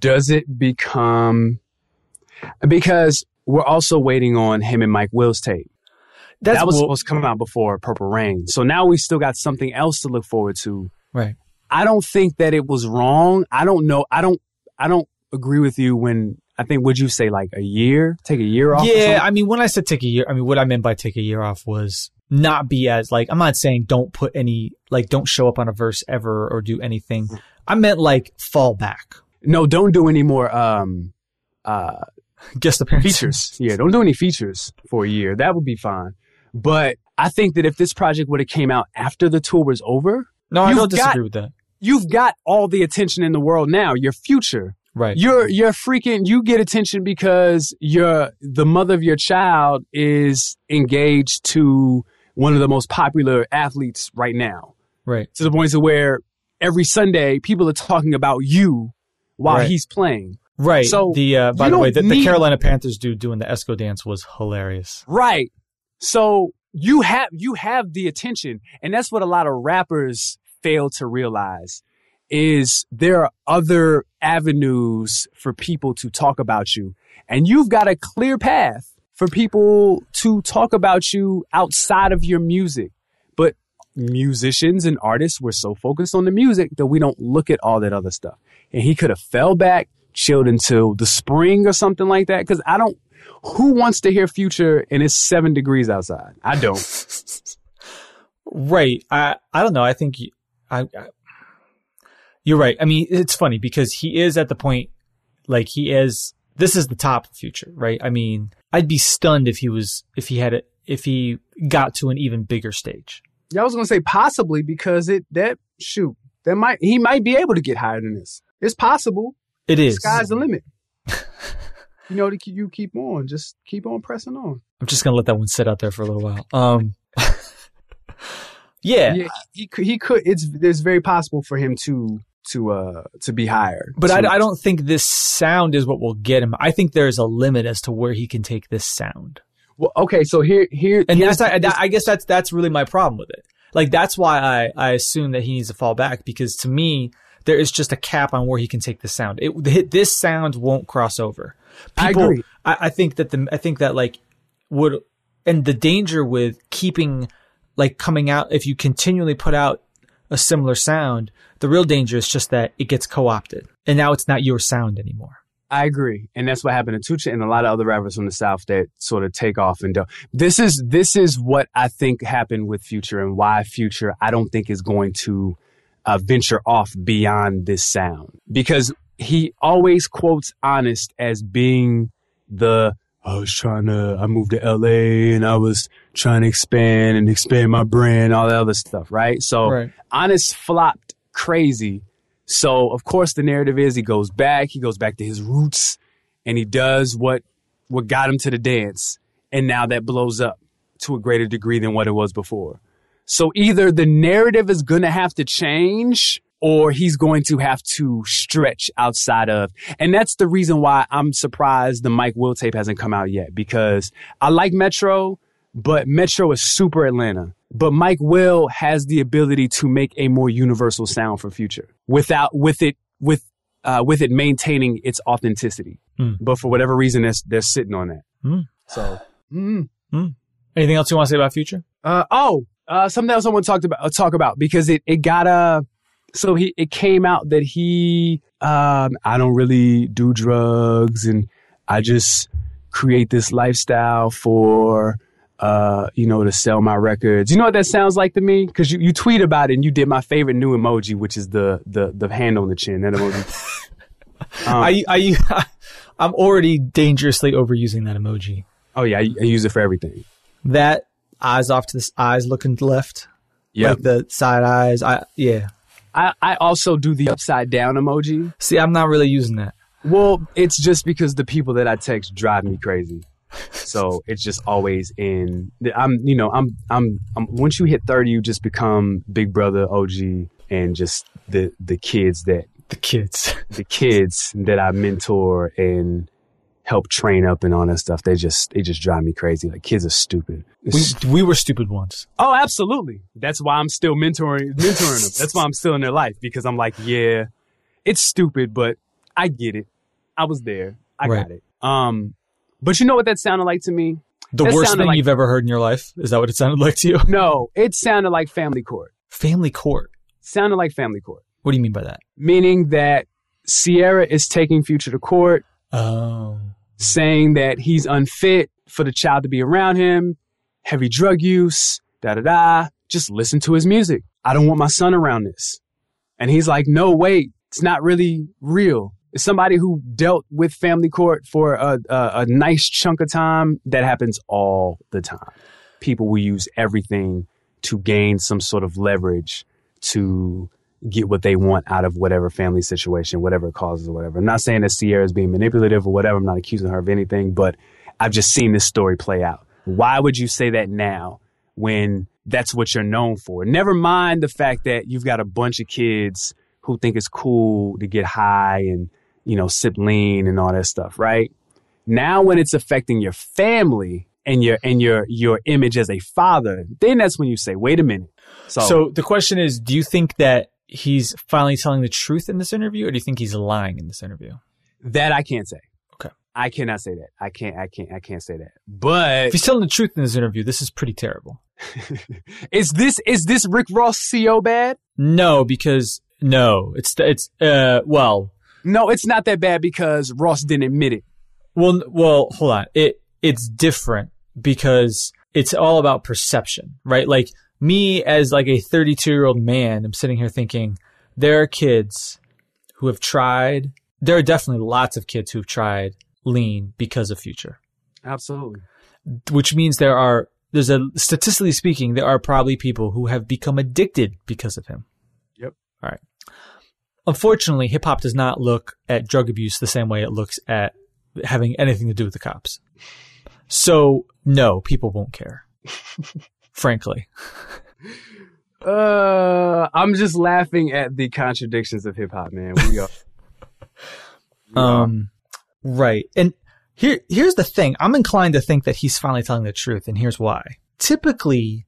Does it become because we're also waiting on him and Mike Will's tape. That's that was well- supposed to come out before Purple Rain. So now we still got something else to look forward to. right. I don't think that it was wrong. I don't know. I don't. I don't agree with you when I think. Would you say like a year? Take a year off? Yeah. I mean, when I said take a year, I mean what I meant by take a year off was not be as like I'm not saying don't put any like don't show up on a verse ever or do anything. I meant like fall back, no. Don't do any more um uh guest appearances. features. Yeah, don't do any features for a year. That would be fine. But I think that if this project would have came out after the tour was over, No, I don't got- disagree with that. you've got all the attention in the world now. Your future. Right. You're you're freaking you get attention because your the mother of your child is engaged to one of the most popular athletes right now. right. To the point to where every Sunday people are talking about you while Right. he's playing. Right. So, the uh, by the way, the, the Carolina Panthers dude doing the Esco dance was hilarious. Right. So you have you have the attention, and that's what a lot of rappers fail to realize is there are other avenues for people to talk about you, and you've got a clear path for people to talk about you outside of your music. But musicians and artists, we're so focused on the music that we don't look at all that other stuff. And he could have fell back, chilled until the spring or something like that. Cause I don't, who wants to hear Future and it's seven degrees outside? I don't. *laughs* Right. I I don't know. I think I, I you're right. I mean, it's funny because he is at the point like he is this is the top future, right? I mean, I'd be stunned if he was if he had it if he got to an even bigger stage. Yeah, I was gonna say possibly because it that shoot that might he might be able to get higher than this. It's possible. It is. Sky's the limit. *laughs* you know, to you keep on, just keep on pressing on. I'm just gonna let that one sit out there for a little while. Um, *laughs* yeah, Yeah, he could. He could. It's it's very possible for him to to uh to be hired. but I, I don't think this sound is what will get him. I think there's a limit as to where he can take this sound. Well, okay, so here here And that's I, I guess that's that's really my problem with it. Like that's why I I assume that he needs to fall back because to me there is just a cap on where he can take the sound. It this sound won't cross over. I agree. I, I think that the I think that like would and the danger with keeping like coming out if you continually put out a similar sound, the real danger is just that it gets co-opted and now it's not your sound anymore. I agree, and that's what happened to Tucha and a lot of other rappers from the South that sort of take off and do. This is this is what I think happened with Future and why Future I don't think is going to uh, venture off beyond this sound because he always quotes Honest as being the I was trying to I moved to LA and I was trying to expand and expand my brand all that other stuff right so Right. Honest flopped crazy. So of course the narrative is he goes back, he goes back to his roots, and he does what what got him to the dance, and now that blows up to a greater degree than what it was before. So either the narrative is gonna have to change, or he's going to have to stretch outside of, and that's the reason why I'm surprised the Mike Will tape hasn't come out yet because I like Metro, but Metro is super Atlanta. But Mike Will has the ability to make a more universal sound for Future without with it with uh, with it maintaining its authenticity. Hmm. But for whatever reason, they're, they're sitting on that. Hmm. So, *sighs* mm. Anything else you want to say about Future? uh, oh, uh, something else I want to talk about uh, talk about because it it got uh so he it came out that he um I don't really do drugs and I just create this lifestyle for uh you know to sell my records. You know what that sounds like to me? Because you, you tweet about it and you did my favorite new emoji, which is the the the hand on the chin. That emoji. Um, I I I'm already dangerously overusing that emoji. oh yeah, I, I use it for everything. That eyes off to the eyes looking left, Yeah, like the side eyes. I yeah. I I also do the upside down emoji. See, I'm not really using that. Well, it's just because the people that I text drive me crazy. So it's just always in. I'm, you know, I'm, I'm, I'm. Once you hit thirty, you just become Big Brother, OG, and just the the kids that The kids. the kids that I mentor and help train up and all that stuff. They just they just drive me crazy. Like kids are stupid. We we were stupid once. Oh, absolutely. That's why I'm still mentoring mentoring them. That's why I'm still in their life because I'm like, yeah, it's stupid, but I get it. I was there. I Right. got it. Um, but you know what that sounded like to me? The That worst thing like- you've ever heard in your life. Is that what it sounded *laughs* like to you? No, it sounded like family court. Family court. Sounded like family court, What do you mean by that? meaning that Ciara is taking Future to court, Oh. saying that he's unfit for the child to be around him, heavy drug use, da da da. Just listen to his music. I don't want my son around this. And he's like, no, wait, it's not really real. Somebody who dealt with family court for a, a, a nice chunk of time. That happens all the time. People will use everything to gain some sort of leverage to get what they want out of whatever family situation, whatever causes or whatever. I'm not saying that Ciara is being manipulative or whatever. I'm not accusing her of anything, but I've just seen this story play out. Why would you say that now when that's what you're known for? Never mind the fact that you've got a bunch of kids who think it's cool to get high and, you know, sip lean and all that stuff, right? Now when it's affecting your family and your and your your image as a father, then that's when you say, wait a minute. So, So the question is, do you think that he's finally telling the truth in this interview, or do you think he's lying in this interview? that I can't say. Okay. I cannot say that. I can't. I can't. I can't say that. But If he's telling the truth in this interview, this is pretty terrible. *laughs* is this is this Rick Ross CO bad? No, because no, it's it's uh well, No, it's not that bad because Ross didn't admit it. well, well, hold on. It it's different because it's all about perception, right? Like me as like a 32 year old man, I'm sitting here thinking there are kids who have tried. There are definitely lots of kids who've tried lean because of future. Absolutely. which means there are there's a statistically speaking there are probably people who have become addicted because of him Yep. all right unfortunately hip hop does not look at drug abuse the same way it looks at having anything to do with the cops so no people won't care *laughs* frankly Uh, I'm just laughing at the contradictions of hip hop, man. We are. *laughs* we are. um right and here here's the thing i'm inclined to think that he's finally telling the truth and here's why typically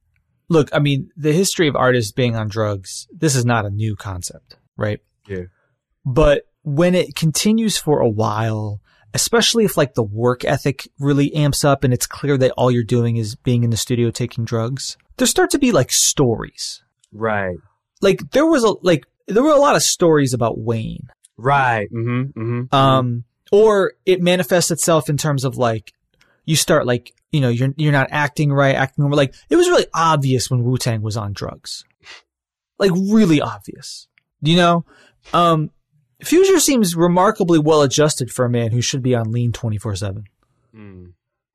look i mean the history of artists being on drugs this is not a new concept right Yeah. but when it continues for a while especially if like the work ethic really amps up and it's clear that all you're doing is being in the studio taking drugs there start to be like stories right. like there was a like there were a lot of stories about wayne Right. Mm-hmm. Mm-hmm. um, or it manifests itself in terms of like you start like you know you're you're not acting right, acting normal. Like it was really obvious when Wu Tang was on drugs, like really obvious. You know, um, Future seems remarkably well adjusted for a man who should be on lean twenty four seven. Mm.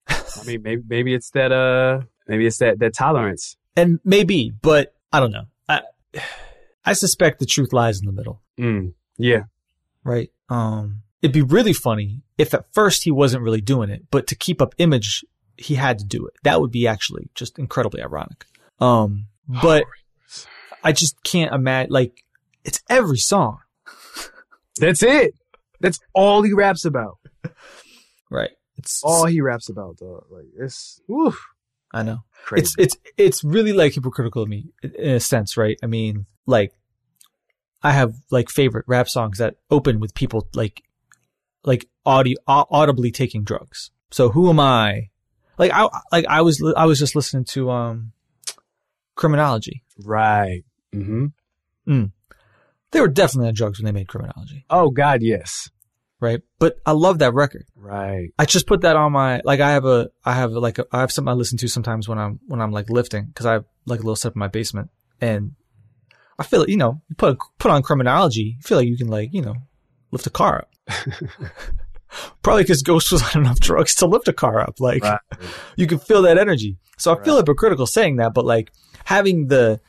I mean, maybe maybe it's that uh maybe it's that that tolerance. And maybe, but I don't know. I I suspect the truth lies in the middle. Mm. Yeah. right? Um, it'd be really funny if at first he wasn't really doing it, but to keep up image, he had to do it. That would be actually just incredibly ironic. Um, but I just can't imagine, like, it's every song, That's it. That's all he raps about. right? It's All he raps about, dog. Like it's woof, I know. crazy. It's, it's, it's really like hypocritical of me in a sense, right? I mean, like, I have like favorite rap songs that open with people like, like audio, audibly taking drugs. So who am I? Like I, like I was, I was just listening to, um, criminology. right. Mm-hmm. They were definitely on drugs when they made criminology, Oh God, yes. right? But I love that record. Right. I just put that on my, like I have a, I have like, a, I have something I listen to sometimes when I'm, when I'm like lifting cause I have like a little setup in my basement and I feel like, you know, you put, put on criminology, you feel like you can like, you know, lift a car up. *laughs* Probably because Ghost was *laughs* on enough drugs to lift a car up. Like Right. *laughs* you can feel that energy. So I feel hypocritical saying that, but like having the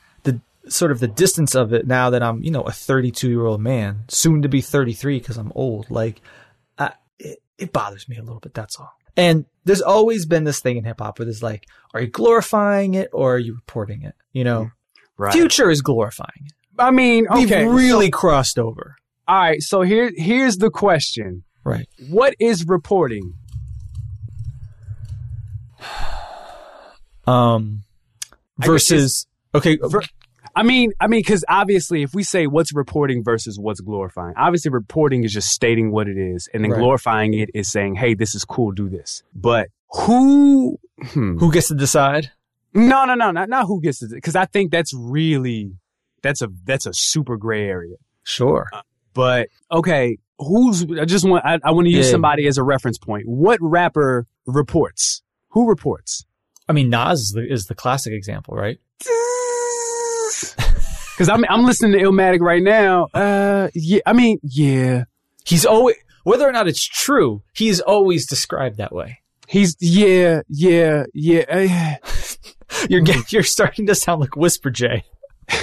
sort of the distance of it now that I'm, you know, a 32 year old man, soon to be 33 because I'm old, like, I, it, it bothers me a little bit. That's all. And there's always been this thing in hip hop where there's like, are you glorifying it or are you reporting it? You know, Right. Future is glorifying it. I mean, okay. We've really crossed over. all right. So here, here's the question: Right. What is reporting? Um, I guess versus, okay. Ver- I mean, I mean, because obviously, if we say what's reporting versus what's glorifying, obviously, reporting is just stating what it is, and then Right. glorifying it is saying, "Hey, this is cool. Do this." But who? Hmm. who gets to decide? No, no, no, not not who gets it, because I think that's really that's a that's a super gray area. Sure. But okay, who's? I just want I, I want to use Yeah. somebody as a reference point. What rapper reports? Who reports? I mean, Nas is the, is the classic example, right? Because I'm I'm listening to Illmatic right now. Uh, yeah, I mean, yeah, He's always, whether or not it's true, he's always described that way. he's yeah, yeah, yeah. uh, *laughs* You're getting, you're starting to sound like Whisper J. *laughs*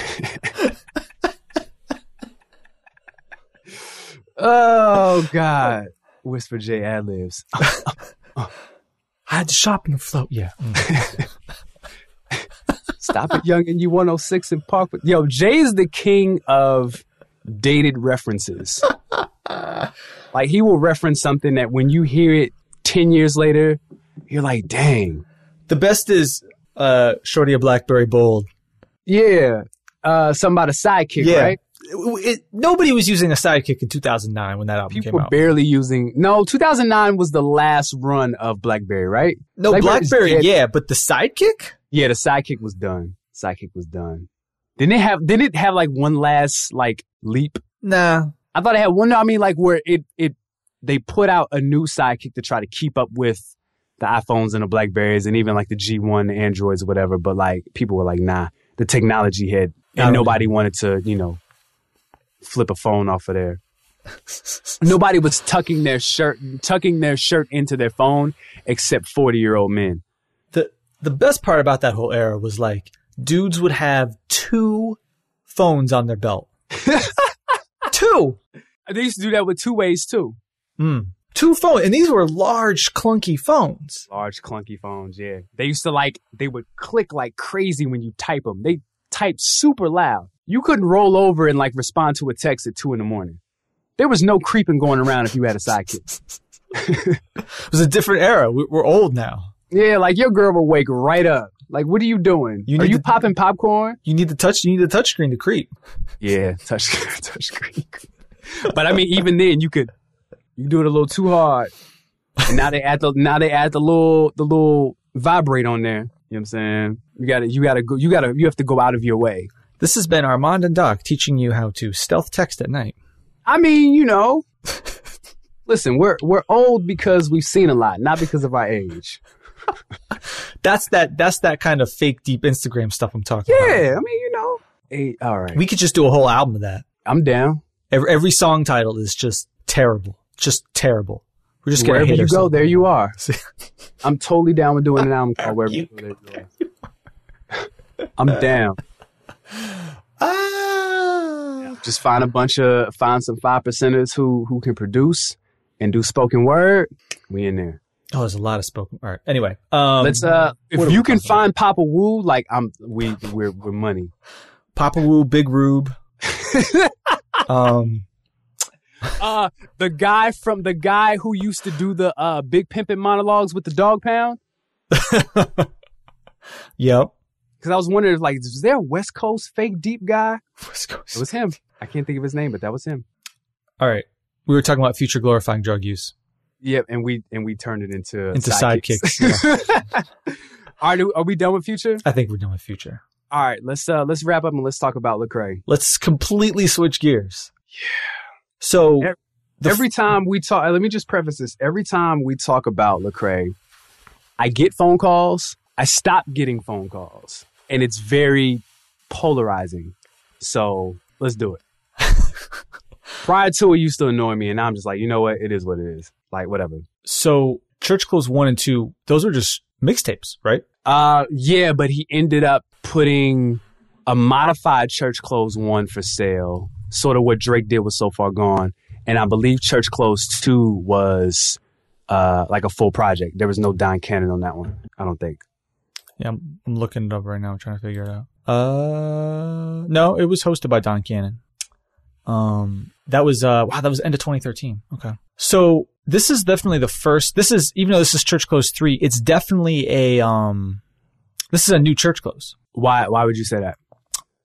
oh God, Whisper J ad libs. *laughs* I had to shop and float. Yeah. Stop it, young, and you 106 in Park. Yo, Jay's the king of dated references. *laughs* like he will reference something that when you hear it 10 years later, you're like, dang. The best is uh, Shorty a Blackberry Bold. Yeah. Uh, something about a sidekick, Yeah. right? It, nobody was using a sidekick in 2009 when that album People came were out. barely using. No, 2009 was the last run of BlackBerry, right? no, Blackberry's BlackBerry, yeah, but the sidekick? Yeah, the sidekick was done. Sidekick was done. Didn't it have? Didn't it have like one last like leap? Nah. I thought it had one. I mean, like where it it they put out a new sidekick to try to keep up with the iPhones and the Blackberries and even like the G1 the Androids or whatever. But like people were like, nah, the technology had, and nobody wanted to, you know, flip a phone off of there. *laughs* nobody was tucking their shirt tucking their shirt into their phone except forty year old men. The the best part about that whole era was like dudes would have two phones on their belt. *laughs* two. They used to do that with two ways too. Mm. Two phones, and these were large, clunky phones. Large clunky phones, yeah. They used to like they would click like crazy when you type them. They typed super loud. You couldn't roll over and like respond to a text at two in the morning. There was no creeping going around if you had a sidekick. *laughs* It was a different era. We, we're old now. Yeah, like your girl will wake right up. Like, what are you doing? You are you to- popping popcorn? You need the touch. You need the touch screen to creep. Yeah, touch screen, *laughs* touch screen. but I mean, even then, you could you do it a little too hard. And now they add the now they add the little the little vibrate on there. You know what I'm saying? You gotta you gotta go you gotta you have to go out of your way. This has been Armand and Doc teaching you how to stealth text at night. I mean, you know. *laughs* Listen, we're we're old because we've seen a lot, not because of our age. *laughs* That's that. That's that kind of fake deep Instagram stuff I'm talking about. Yeah, I mean, you know. Hey, all right. We could just do a whole album of that. I'm down. Every, every song title is just terrible. Just terrible. We're just gonna Wherever hit you go, there you are. *laughs* I'm totally down with doing an album called Wherever You Go, There You Are. I'm down. Ah. Just find a bunch of find some five percenters who who can produce and do spoken word. We in there. Oh, there's a lot of spoken. All right. Anyway, um, Let's uh if you can talking about? find Papa Wu, like I'm we we're we're money. Papa Wu, Big Rube. *laughs* um, Uh the guy from the guy who used to do the uh big pimpin' monologues with the dog pound. *laughs* yep. Because I was wondering, like, was there a West Coast fake deep guy? West Coast. It was him. I can't think of his name, but that was him. All right. We were talking about future glorifying drug use. Yep, and we and we turned it into Into sidekicks. *laughs* All right, are we done with Future? I think we're done with future. All right, let's uh let's wrap up and let's talk about Lecrae. Let's completely switch gears. Yeah. So Ev- the every time we talk, let me just preface this. Every time we talk about Lecrae, I get phone calls. I stop getting phone calls, and it's very polarizing. So let's do it. *laughs* Prior to it used to annoy me, and now I'm just like, you know what? It is what it is. Like whatever. so Church Clothes one and two, those were just mixtapes, right? Uh, yeah, but he ended up putting a modified Church Clothes one for sale, sort of what Drake did with So Far Gone, and I believe Church Clothes two was uh like a full project. There was no Don Cannon on that one. I don't think. Yeah, I'm, I'm looking it up right now. I'm trying to figure it out. Uh, no, it was hosted by Don Cannon. Um, that was uh, wow, that was end of 2013. Okay, so this is definitely the first. This is even though this is Church Clothes three, it's definitely a um, this is a new Church Clothes. Why? Why would you say that?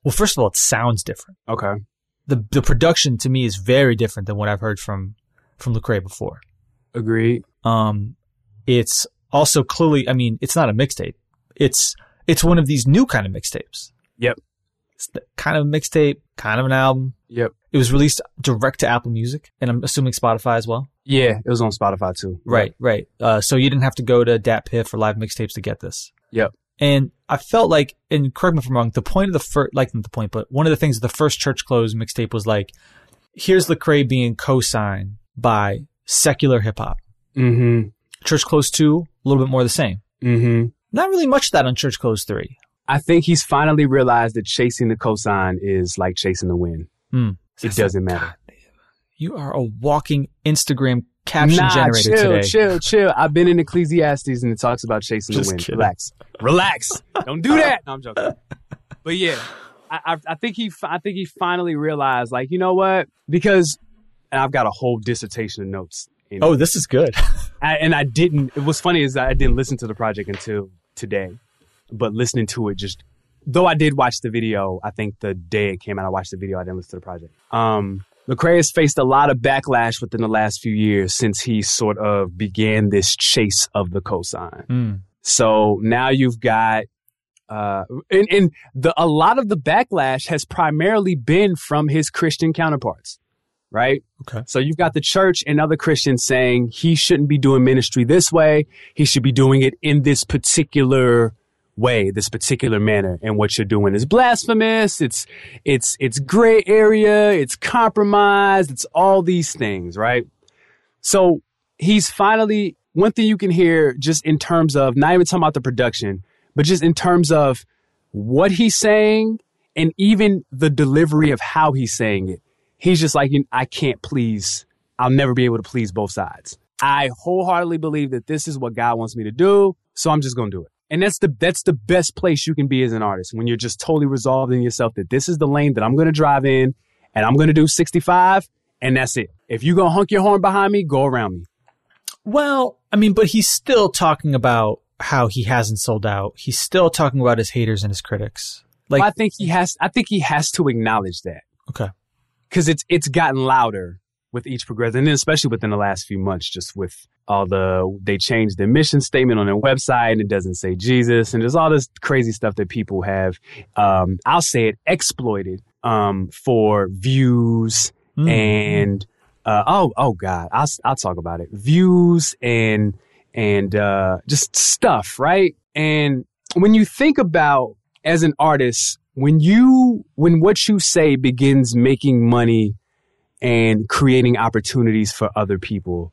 Well, first of all, it sounds different. Okay. the The production to me is very different than what I've heard from from Lecrae before. Agree. Um, it's also clearly, I mean, it's not a mixtape. It's it's one of these new kind of mixtapes. Yep. It's kind of a mixtape, kind of an album. Yep. It was released direct to Apple Music, and I'm assuming Spotify as well. Yeah, it was on Spotify too. Right, right. Uh, so you didn't have to go to DatPiff or Live Mixtapes to get this. Yep. And I felt like, and correct me if I'm wrong, the point of the first, like not the point, but one of the things of the first Church Clothes mixtape was like, here's Lecrae being co-signed by secular hip hop. Mm-hmm. Church Clothes 2, a little bit more the same. Mm-hmm. Not really much of that on Church Clothes 3. I think he's finally realized that chasing the cosign is like chasing the wind. Hmm. It doesn't matter. You are a walking Instagram caption nah, generator chill, today. chill, chill. I've been in Ecclesiastes and it talks about chasing Just the wind. kidding. Relax, relax. Don't do that. No, I'm joking. But yeah, I, I, I think he, I think he finally realized, like, you know what? Because, and I've got a whole dissertation of notes. in- Oh, this is good. I, and I didn't. It was funny is I didn't listen to the project until today, but listening to it just though I did watch the video, I think the day it came out, I watched the video. I didn't listen to the project. Um, Lecrae has faced a lot of backlash within the last few years since he sort of began this chase of the cosign. Mm. So now you've got, uh, and, and the a lot of the backlash has primarily been from his Christian counterparts, right? Okay. So you've got the church and other Christians saying he shouldn't be doing ministry this way. He should be doing it in this particular way, this particular manner. And what you're doing is blasphemous. It's, it's, it's gray area. It's compromised. It's all these things, right? So he's finally, one thing you can hear just in terms of not even talking about the production, but just in terms of what he's saying and even the delivery of how he's saying it. He's just like, I can't please, I'll never be able to please both sides. I wholeheartedly believe that this is what God wants me to do. So I'm just going to do it. And that's the that's the best place you can be as an artist when you're just totally resolved in yourself that this is the lane that I'm going to drive in and I'm going to do 65 and that's it. If you're going to honk your horn behind me, go around me. Well, I mean, but he's still talking about how he hasn't sold out. He's still talking about his haters and his critics. Like, Well, I think he has I think he has to acknowledge that okay, cuz it's it's gotten louder with each progression and then especially within the last few months just with all the they changed their mission statement on their website and it doesn't say Jesus and there's all this crazy stuff that people have um I'll say it exploited um for views Mm. and uh oh oh god I'll I'll talk about it views and and uh just stuff right and when you think about as an artist when you when what you say begins making money and creating opportunities for other people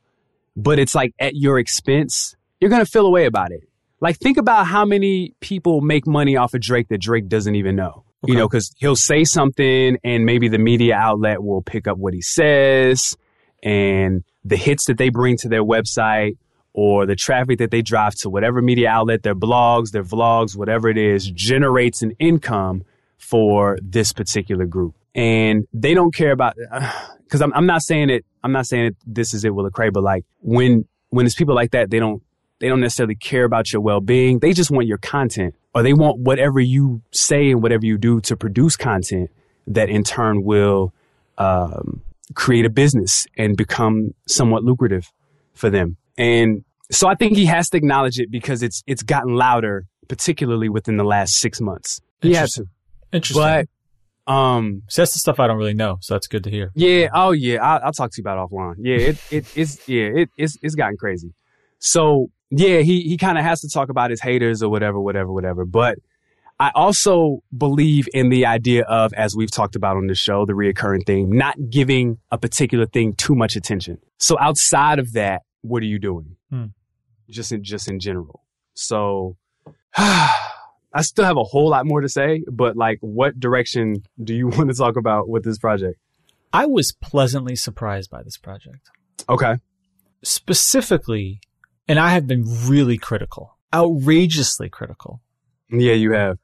but it's like at your expense you're going to feel away about it. Like think about how many people make money off of Drake that Drake doesn't even know. You know cuz he'll say something and maybe the media outlet will pick up what he says and the hits that they bring to their website or the traffic that they drive to whatever media outlet, their blogs, their vlogs, whatever it is, generates an income for this particular group. And they don't care about, *sighs* because I'm, I'm not saying it, I'm not saying it, this is it with Lecrae, but like when, when it's people like that, they don't, they don't necessarily care about your well-being. They just want your content or they want whatever you say and whatever you do to produce content that in turn will, um, create a business and become somewhat lucrative for them. And so I think he has to acknowledge it because it's it's gotten louder, particularly within the last six months. He has to. Interesting. But um so that's the stuff I don't really know. So that's good to hear. yeah, oh yeah, I'll, I'll talk to you about it offline. Yeah, it it it's yeah, it it's it's gotten crazy. So yeah, he he kind of has to talk about his haters or whatever, whatever, whatever. But I also believe in the idea of, as we've talked about on the show, the reoccurring theme, not giving a particular thing too much attention. So outside of that, what are you doing? Hmm. Just in just in general. So *sighs* I still have a whole lot more to say, but like, what direction do you *laughs* want to talk about with this project? I was pleasantly surprised by this project. Okay. Specifically, and I have been really critical, outrageously critical Yeah, you have.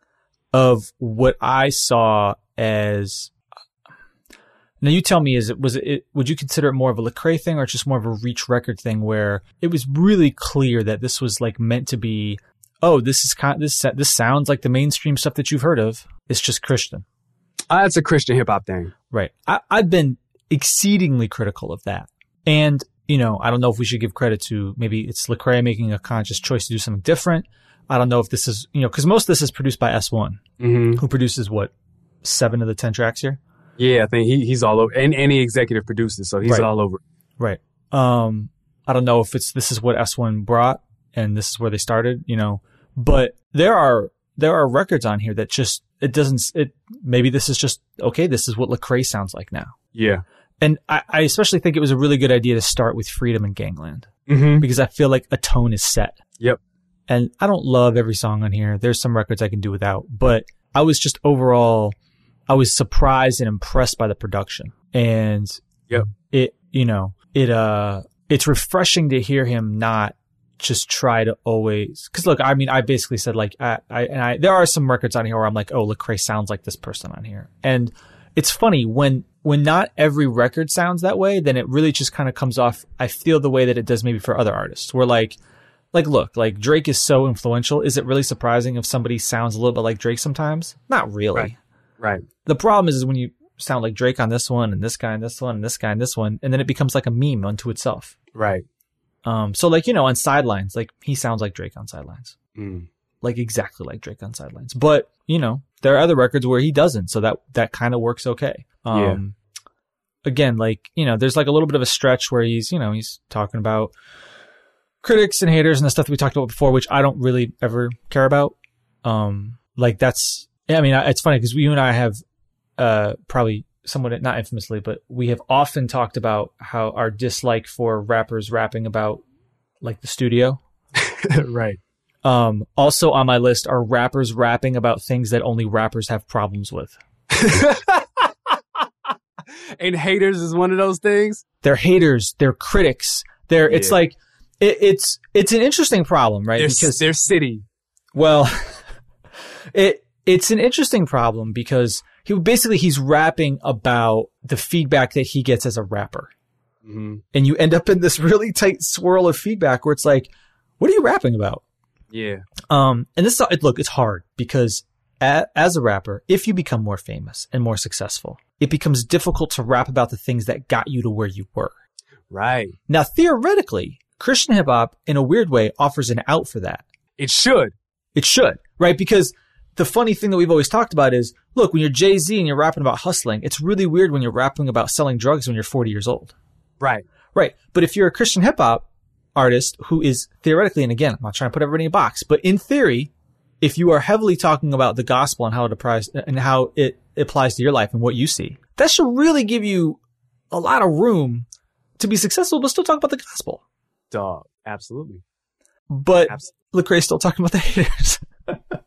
of what I saw as. Now you tell me, is it was it? Would you consider it more of a Lecrae thing or just more of a Reach record thing, where it was really clear that this was like meant to be? Oh, this is kind. This this sounds like the mainstream stuff that you've heard of. It's just Christian, Uh, that's a Christian hip hop thing. right? I, I've been exceedingly critical of that, and you know, I don't know if we should give credit to maybe it's Lecrae making a conscious choice to do something different. I don't know if this is you know because most of this is produced by S One, Mm-hmm. who produces what seven of the ten tracks here. Yeah, I think he, he's all over, and, he executive produces, so he's Right. all over. Right. Um, I don't know if it's this is what S1 brought and this is where they started, you know, but there are there are records on here that just it doesn't it maybe this is just okay, this is what Lecrae sounds like now. Yeah. And I, I especially think it was a really good idea to start with Freedom and Gangland Mm-hmm. because I feel like a tone is set. Yep. And I don't love every song on here. There's some records I can do without, but I was just overall, I was surprised and impressed by the production. And Yep. it, you know, it, uh, it's refreshing to hear him not just try to always, cause look, I mean, I basically said like, I, I, and I, there are some records on here where I'm like, oh, Lecrae sounds like this person on here. And it's funny when, when not every record sounds that way, then it really just kind of comes off. I feel the way that it does maybe for other artists where like, like look, like Drake is so influential. Is it really surprising if somebody sounds a little bit like Drake sometimes? Not really. Right. Right. The problem is, is when you sound like Drake on this one and this guy and this one and this guy and this one, and then it becomes like a meme unto itself. Right. Um, so like you know on sidelines, like he sounds like Drake on sidelines, Mm. like exactly like Drake on sidelines. But you know there are other records where he doesn't, so that that kind of works okay. Um, Again, like you know, there's like a little bit of a stretch where he's you know he's talking about critics and haters and the stuff that we talked about before, which I don't really ever care about. Um, like that's I mean it's funny because you and I have uh probably somewhat not infamously, but we have often talked about how our dislike for rappers rapping about like the studio. *laughs* right. Um, also on my list are rappers rapping about things that only rappers have problems with. *laughs* and haters is one of those things. They're haters, they're critics, they're it's like it, it's it's an interesting problem, right? Their, because their city. well, *laughs* it it's an interesting problem because he basically he's rapping about the feedback that he gets as a rapper. hmm And you end up in this really tight swirl of feedback where it's like, what are you rapping about? Yeah. Um, and this, look, it's hard because as a rapper, if you become more famous and more successful, it becomes difficult to rap about the things that got you to where you were. Right. Now, theoretically, Christian hip hop, in a weird way, offers an out for that. It should. It should, right? Because the funny thing that we've always talked about is, look, when you're Jay Z and you're rapping about hustling, it's really weird when you're rapping about selling drugs when you're 40 years old. Right. Right. But if you're a Christian hip hop artist who is theoretically, and again, I'm not trying to put everybody in a box, but in theory, if you are heavily talking about the gospel and how it applies and how it applies to your life and what you see, that should really give you a lot of room to be successful, but still talk about the gospel. Dog. Absolutely. But Absolutely. Lecrae's still talking about the haters. *laughs*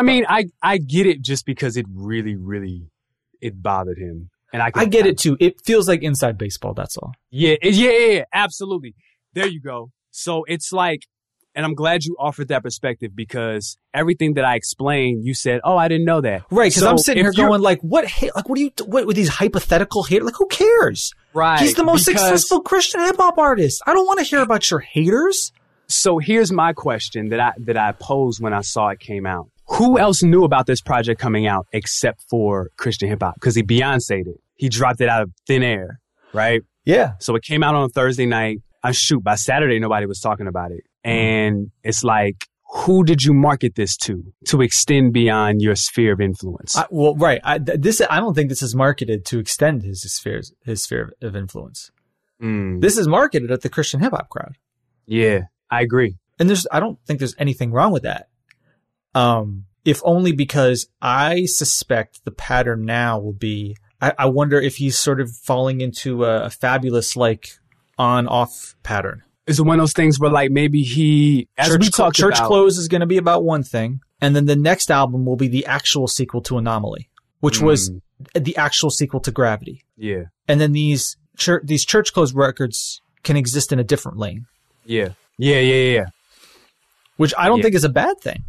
I mean, I I get it just because it really, really, it bothered him, and I can, I get it too. It feels like inside baseball. That's all. Yeah, yeah, yeah, yeah, absolutely. There you go. So it's like, and I'm glad you offered that perspective because everything that I explained, you said, "Oh, I didn't know that." Right. Because So I'm sitting here going like, what, ha- like, what do you, what with these hypothetical haters? Like, who cares? right? He's the most because- successful Christian hip hop artist. I don't want to hear about your haters. So here's my question that I that I posed when I saw it came out. Who else knew about this project coming out except for Christian hip hop? Because he Beyonce'd it. He dropped it out of thin air, right? Yeah. So it came out on a Thursday night. I shoot by Saturday nobody was talking about it, and it's like, who did you market this to to extend beyond your sphere of influence? I, well, right. I, th- this, I don't think this is marketed to extend his spheres his sphere of influence. Mm, This is marketed at the Christian hip hop crowd. yeah, I agree. And there's, I don't think there's anything wrong with that. Um, if only because I suspect the pattern now will be, I, I wonder if he's sort of falling into a, a fabulous, like, on off pattern. It's one of those things where like maybe he, as church, we talked church about, close is going to be about one thing and then the next album will be the actual sequel to anomaly which was Mm, the actual sequel to gravity yeah, and then these church these church clothes records can exist in a different lane yeah, yeah, yeah, yeah. which i don't Yeah. think is a bad thing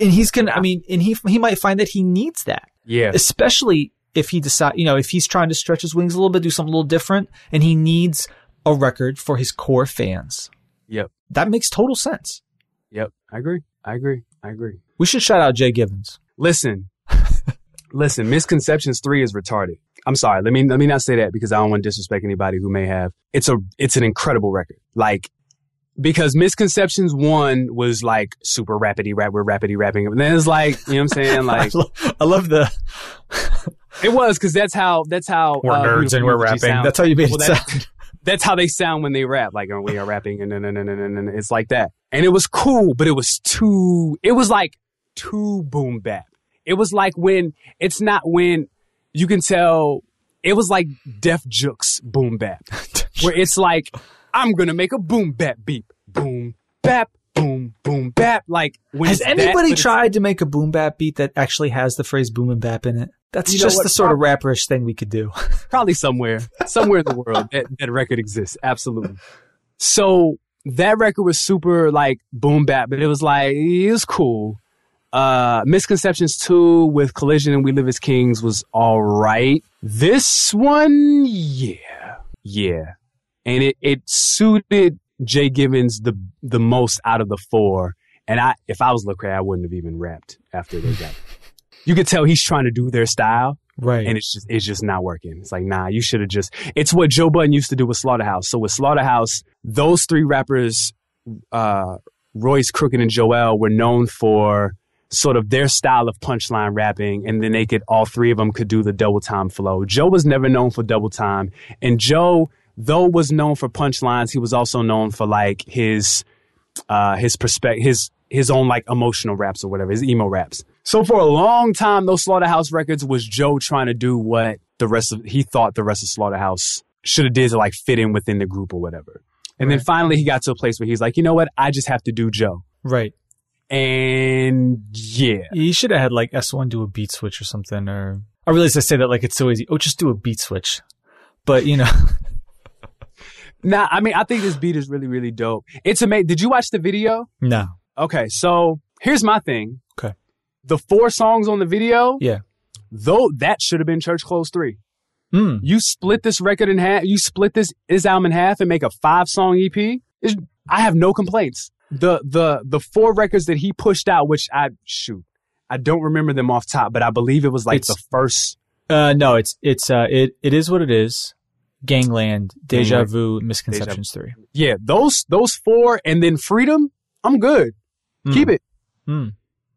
and he's gonna i mean and he he might find that he needs that Yeah. especially if he decide you know if he's trying to stretch his wings a little bit do something a little different and he needs a record for his core fans Yep. that makes total sense Yep. I agree. I agree. I agree. we should shout out jay gibbons Listen. *laughs* listen, Misconceptions 3 is retarded. I'm sorry. Let me let me not say that because I don't want to disrespect anybody who may have. It's a it's an incredible record. Like because Misconceptions 1 was like super rapidy rap, we're rapidy rapping. And then it's like, you know what I'm saying? *laughs* Like I, lo- I love the *laughs* it was because that's how that's how we're uh, nerds and we're rapping. sound. That's how you made Well, it that- sound. *laughs* that's how they sound when they rap. Like oh, we are rapping and then and then and then it's like that. And it was cool, but it was too. It was like too boom bap. It was like when it's not when you can tell. It was like Def Jux boom bap, where it's like I'm gonna make a boom bap beep, boom bap, boom boom bap. Like when Has it's that, anybody tried to make a boom bap beat that actually has the phrase boom and bap in it? That's You just the sort of rapperish thing we could do. *laughs* probably somewhere, somewhere in the world that, that record exists. Absolutely. So that record was super like boom bap, but it was like it was cool. Uh, Misconceptions two with Collision and We Live as Kings was all right. This one, yeah, yeah, and it it suited Jay Gibbons the the most out of the four. And I, if I was Lecrae, I wouldn't have even rapped after they got. You could tell he's trying to do their style, Right. and it's just it's just not working. It's like nah, you should have just. It's what Joe Budden used to do with Slaughterhouse. So with Slaughterhouse, those three rappers, uh, Royce, Crooked, and Joell, were known for sort of their style of punchline rapping, and then they could all three of them could do the double time flow. Joe was never known for double time, and Joe, though was known for punchlines, he was also known for like his uh, his perspective, his his own like emotional raps or whatever, his emo raps. So for a long time, those Slaughterhouse records was Joe trying to do what the rest of he thought the rest of Slaughterhouse should have did to like fit in within the group or whatever. And then finally, he got to a place where he's like, you know what, I just have to do Joe. right. And yeah, He should have had like S1 do a beat switch or something. Or I realize I say that like it's so easy. Oh, just do a beat switch. But you know, *laughs* nah, I mean, I think this beat is really really dope. It's amazing. Did you watch the video? no. Okay, so here's my thing. Okay. The four songs on the video, Yeah. though that should have been Church Clothes three. Mm. You split this record in half. You split this this album in half and make a five song EP. It's- I have no complaints. The the the four records that he pushed out, which I shoot, I don't remember them off top, but I believe it was like It's- the first. Uh, no, it's it's uh, it it is what it is. Gangland, Deja Gangland. Vu, Misconceptions Three. Yeah, those those four, and then Freedom. I'm good. Keep it. Mm.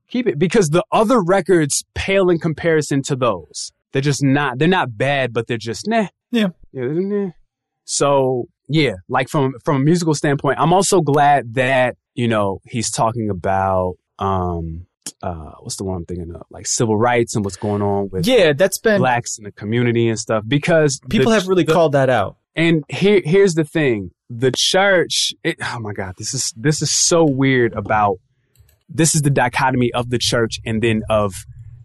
Keep it because the other records pale in comparison to those. They're just not. They're not bad, but they're just nah. Yeah. Yeah. nah. So yeah, like from from a musical standpoint, I'm also glad that you know he's talking about um uh what's the one I'm thinking of? Like civil rights and what's going on with Yeah, that's been blacks in the community and stuff because people the- have really the- called that out. and here here's the thing. The church it, oh my god this is this is so weird about this is the dichotomy of the church and then of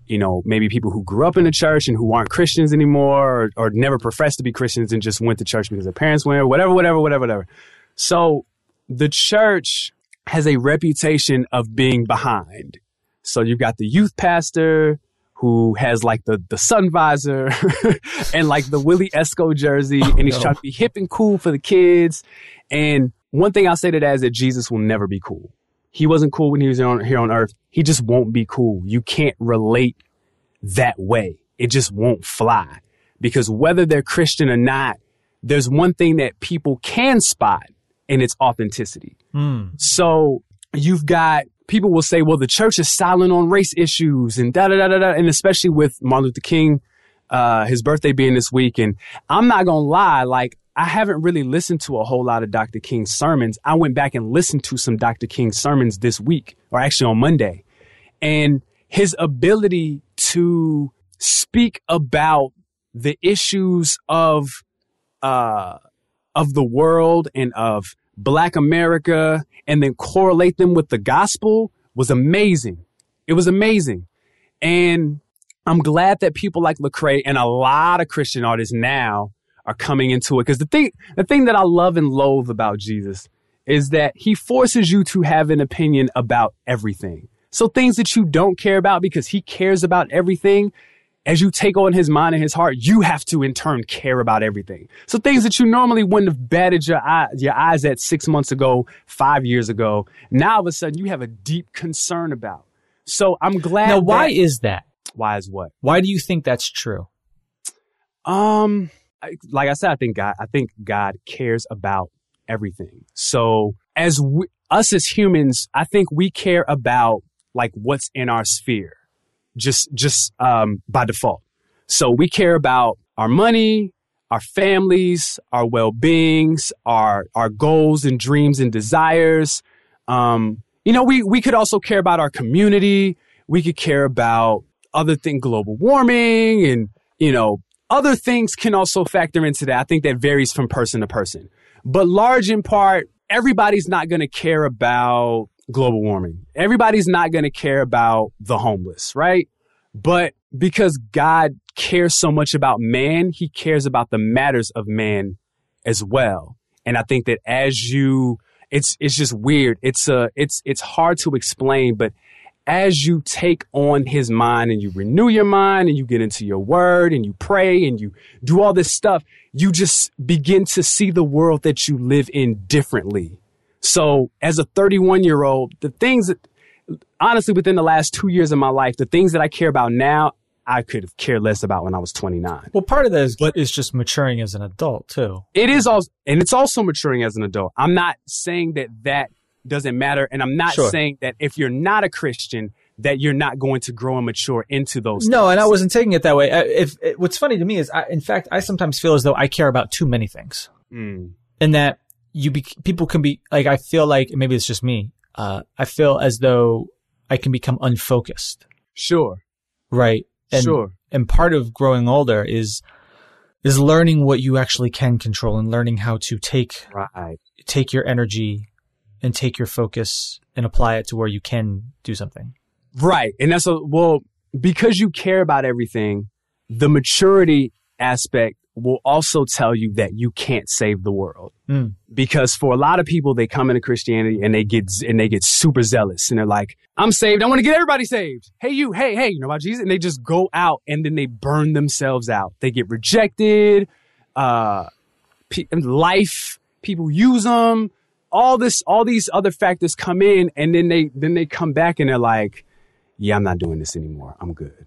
you know maybe people who grew up in the church and who aren't christians anymore or, or never professed to be christians and just went to church because their parents went or whatever whatever whatever whatever. So the church has a reputation of being behind so you've got the youth pastor who has like the the sun visor *laughs* and like the Willie Esco jersey, and he's no. trying to be hip and cool for the kids. And one thing I'll say to that is that Jesus will never be cool. He wasn't cool when he was on, here on earth. He just won't be cool. You can't relate that way. It just won't fly because whether they're Christian or not, there's one thing that people can spot, and it's authenticity. Mm. So you've got people will say, well, the church is silent on race issues and da da da da da, and especially with Martin Luther King, uh, his birthday being this week. And I'm not gonna lie, like I haven't really listened to a whole lot of Dr. King's sermons. I went back and listened to some Dr. King sermons this week, or actually on Monday, and his ability to speak about the issues of uh of the world and of black America and then correlate them with the gospel was amazing. It was amazing. And I'm glad that people like Lecrae and a lot of Christian artists now are coming into it. Cause the thing, the thing that I love and loathe about Jesus is that he forces you to have an opinion about everything. So things that you don't care about because he cares about everything, as you take on his mind and his heart, you have to in turn care about everything. So things that you normally wouldn't have batted your eye, your eyes at six months ago, five years ago, now all of a sudden you have a deep concern about. So I'm glad. Now, why that- is that? why is what? Why do you think that's true? Um, I- like I said, I think God, I think God cares about everything. So as we, us as humans, I think we care about like what's in our sphere, just just um by default. So we care about our money, our families, our well-beings, our our goals and dreams and desires. Um, you know, we we could also care about our community. We could care about other thing, global warming, and you know, other things can also factor into that. I think that varies from person to person, but large in part, everybody's not going to care about global warming. Everybody's not going to care about the homeless, right? But because God cares so much about man, he cares about the matters of man as well. And I think that as you, it's, it's just weird. It's uh it's, it's hard to explain, but as you take on his mind and you renew your mind and you get into your word and you pray and you do all this stuff, you just begin to see the world that you live in differently So as a 31 year old, the things that honestly within the last two years of my life, the things that I care about now, I could care less about when I was 29. Well, part of that but, is, is just maturing as an adult too. It is also, and it's also maturing as an adult. I'm not saying that that doesn't matter. And I'm not Sure. saying that if you're not a Christian, that you're not going to grow and mature into those. No, things. and I wasn't taking it that way. I- If, if what's funny to me is, I, in fact, I sometimes feel as though I care about too many things, Mm. and that you be, people can be like, I feel like maybe it's just me. Uh, I feel as though I can become unfocused, Sure. right? And, sure. And part of growing older is is learning what you actually can control and learning how to take Right. take your energy and take your focus and apply it to where you can do something. Right. And that's a, well, because you care about everything, the maturity aspect will also tell you that you can't save the world. Mm. Because for a lot of people, they come into Christianity and they get, and they get super zealous and they're like, I'm saved. I want to get everybody saved. Hey, you, hey, hey, you know about Jesus? And they just go out and then they burn themselves out. They get rejected. Uh, pe- life, people use them. All this, all these other factors come in and then they, then they come back and they're like, yeah, I'm not doing this anymore. I'm good.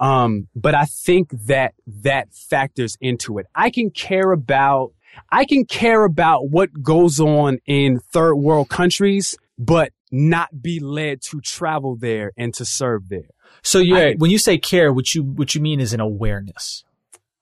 Um, but I think that that factors into it. I can care about, I can care about what goes on in third world countries, but not be led to travel there and to serve there. So I- when you say care, what you what you mean is an awareness.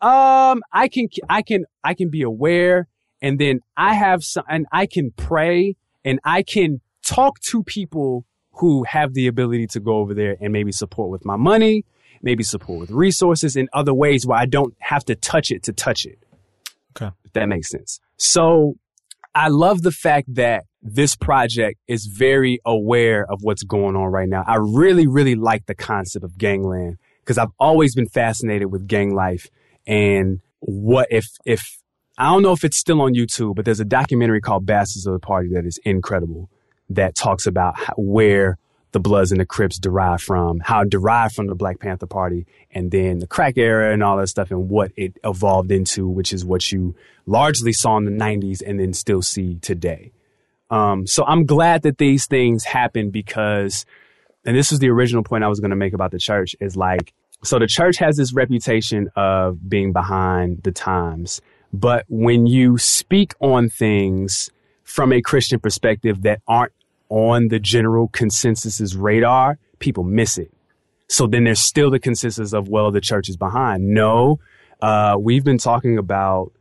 Um, I can, I can, I can be aware and then I have some, and I can pray and I can talk to people who have the ability to go over there and maybe support with my money, maybe support with resources in other ways where I don't have to touch it to touch it. Okay. If that makes sense. So I love the fact that this project is very aware of what's going on right now. I really, really like the concept of gangland because I've always been fascinated with gang life and what if, if, I don't know if it's still on YouTube, but there's a documentary called Bastards of the Party that is incredible that talks about how, where the Bloods and the Crips derive from, how it derived from the Black Panther Party, and then the crack era and all that stuff, and what it evolved into, which is what you largely saw in the 90s and then still see today. Um, so I'm glad that these things happen because, and this is the original point I was going to make about the church is like, so the church has this reputation of being behind the times. But when you speak on things from a Christian perspective that aren't on the general consensus's radar, people miss it. So then there's still the consensus of, well, the church is behind. No, uh, we've been talking about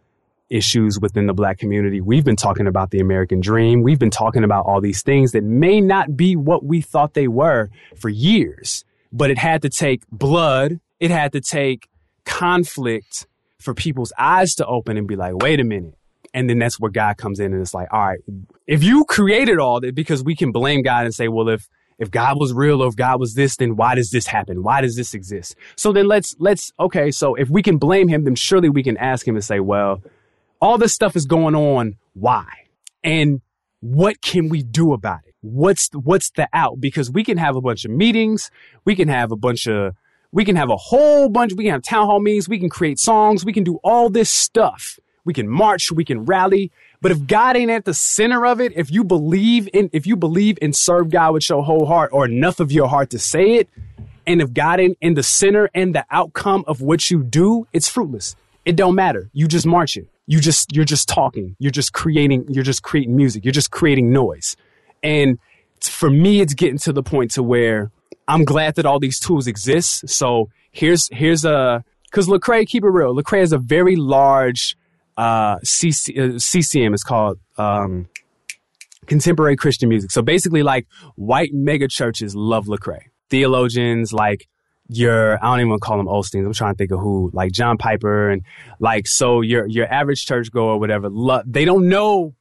issues within the black community. We've been talking about the American dream. We've been talking about all these things that may not be what we thought they were for years, but it had to take blood. It had to take conflict for people's eyes to open and be like, wait a minute. And then that's where God comes in and it's like, all right, if you created all that, because we can blame God and say, well, if, if God was real or if God was this, then why does this happen? Why does this exist? So then let's, let's, okay. So if we can blame him, then surely we can ask him and say, well, all this stuff is going on. Why? And what can we do about it? What's, what's the out? Because we can have a bunch of meetings. We can have a bunch of, we can have a whole bunch. We can have town hall meetings. We can create songs. We can do all this stuff. We can march. We can rally. But if God ain't at the center of it, if you believe in, if you believe and serve God with your whole heart or enough of your heart to say it, and if God ain't in the center and the outcome of what you do, it's fruitless. It don't matter. You just marching. You just, you're just talking. You're just creating, you're just creating music. You're just creating noise. And for me, it's getting to the point to where I'm glad that all these tools exist. So here's, here's a, cause Lecrae, keep it real. Lecrae is a very large, uh, CC, uh, CCM is called, um, contemporary Christian music. So basically like white mega churches love Lecrae. Theologians like your, I don't even call them Osteens. I'm trying to think of who, like John Piper and like, so your, your average churchgoer or whatever, lo- they don't know